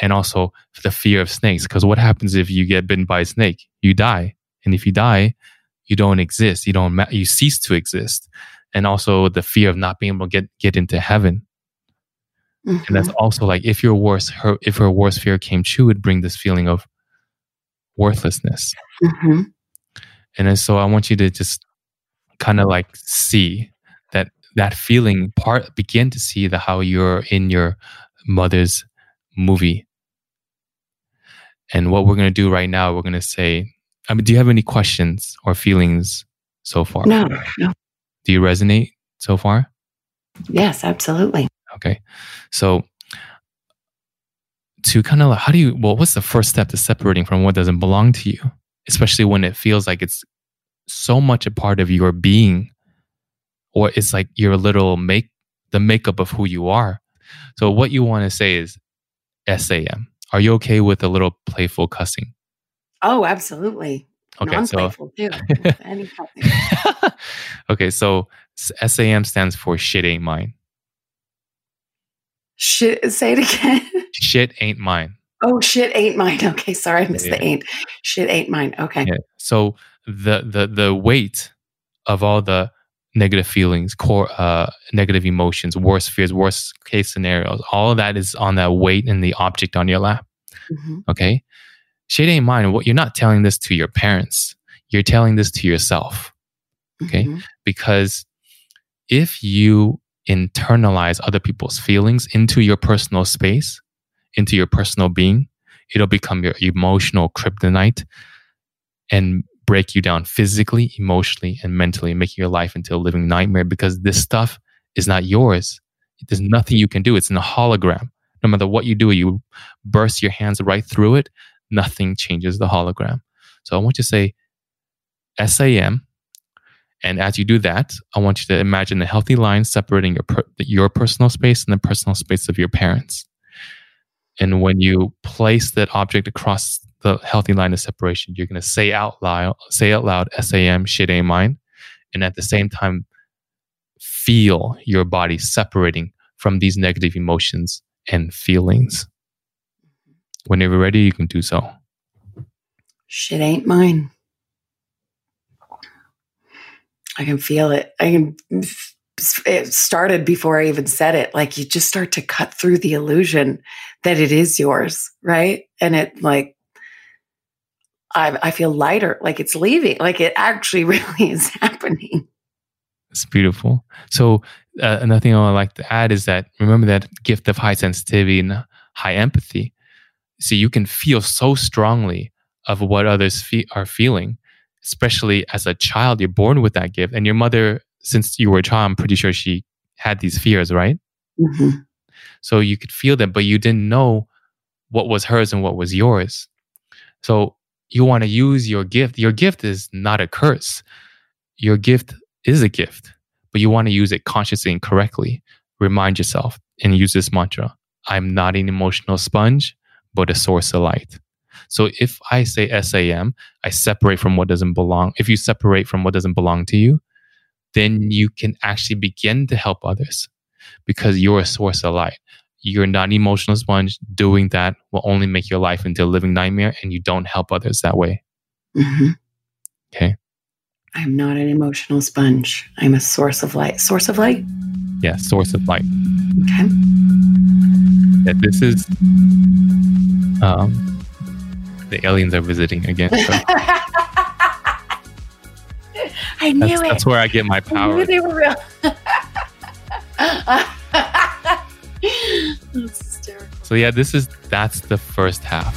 And also the fear of snakes. Because what happens if you get bitten by a snake? You die. And if you die, you don't exist. You don't, ma- you cease to exist. And also the fear of not being able to get, get into heaven. And that's Mhm. also like if your worst, her, if her worst fear came true, it'd bring this feeling of worthlessness. Mhm. And so I want you to just kind of like see that that feeling part begin to see the how you're in your mother's movie. And what we're going to do right now, we're going to say, I mean, do you have any questions or feelings so far? No, no. Do you resonate so far? Yes, absolutely. Okay. So to kind of like, how do you, well, what's the first step to separating from what doesn't belong to you? Especially when it feels like it's so much a part of your being or it's like your little make, the makeup of who you are. So what you want to say is SAM. Are you okay with a little playful cussing? Oh, absolutely. Okay. So, too. Any okay. So SAM stands for shit ain't mine. Shit. Say it again. Shit ain't mine. Oh, shit ain't mine. Okay, sorry, I missed Yeah, the ain't. Shit ain't mine. Okay. Yeah. So the the the weight of all the negative feelings, core uh, negative emotions, worst fears, worst case scenarios, all of that is on that weight in the object on your lap. Mhm. Okay. Shit ain't mine. What you're not telling this to your parents. You're telling this to yourself. Okay. Mhm. Because if you internalize other people's feelings into your personal space, into your personal being, it'll become your emotional kryptonite and break you down physically, emotionally, and mentally, making your life into a living nightmare because this stuff is not yours. There's nothing you can do. It's in a hologram. No matter what you do, you burst your hands right through it, nothing changes the hologram. So I want you to say SAM. And as you do that, I want you to imagine a healthy line separating your, per- your personal space and the personal space of your parents. And when you place that object across the healthy line of separation, you're going to say out loud, say out loud, SAM, shit ain't mine. And at the same time, feel your body separating from these negative emotions and feelings. Whenever ready, you can do so. Shit ain't mine. I can feel it. I can. It started before I even said it. Like you just start to cut through the illusion that it is yours, right? And it like, I I feel lighter. Like it's leaving. Like it actually really is happening. It's beautiful. So uh, another thing I would like to add is that remember that gift of high sensitivity and high empathy. See, you can feel so strongly of what others fe- are feeling especially as a child, you're born with that gift. And your mother, since you were a child, I'm pretty sure she had these fears, right? Mm-hmm. So you could feel them, but you didn't know what was hers and what was yours. So you want to use your gift. Your gift is not a curse. Your gift is a gift, but you want to use it consciously and correctly. Remind yourself and use this mantra I'm not an emotional sponge, but a source of light. So if I say SAM, I separate from what doesn't belong. If you separate from what doesn't belong to you, then you can actually begin to help others because you're a source of light. You're not an emotional sponge. Doing that will only make your life into a living nightmare and you don't help others that way. Mm-hmm. Okay. I'm not an emotional sponge. I'm a source of light. Source of light? Yeah, source of light. Okay. Yeah, this is um the aliens are visiting again. So. I knew that's, it. That's where I get my power. I knew they were real. that's hysterical. So yeah, this is that's the first half.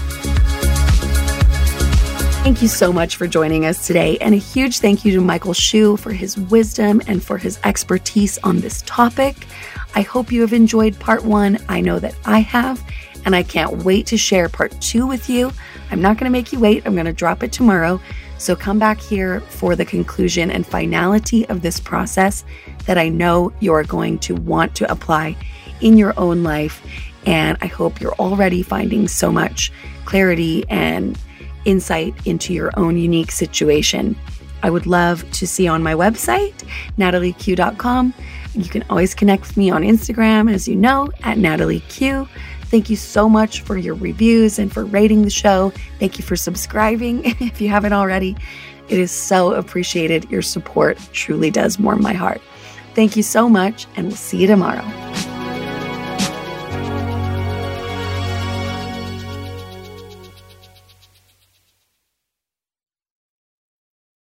Thank you so much for joining us today, and a huge thank you to Michael Hsu for his wisdom and for his expertise on this topic. I hope you have enjoyed part one. I know that I have, and I can't wait to share part two with you. I'm not going to make you wait, I'm going to drop it tomorrow. So come back here for the conclusion and finality of this process that I know you're going to want to apply in your own life. And I hope you're already finding so much clarity and insight into your own unique situation. I would love to see on my website, natalieq.com. You can always connect with me on Instagram, as you know, at natalieq. Thank you so much for your reviews and for rating the show. Thank you for subscribing if you haven't already. It is so appreciated. Your support truly does warm my heart. Thank you so much, and we'll see you tomorrow.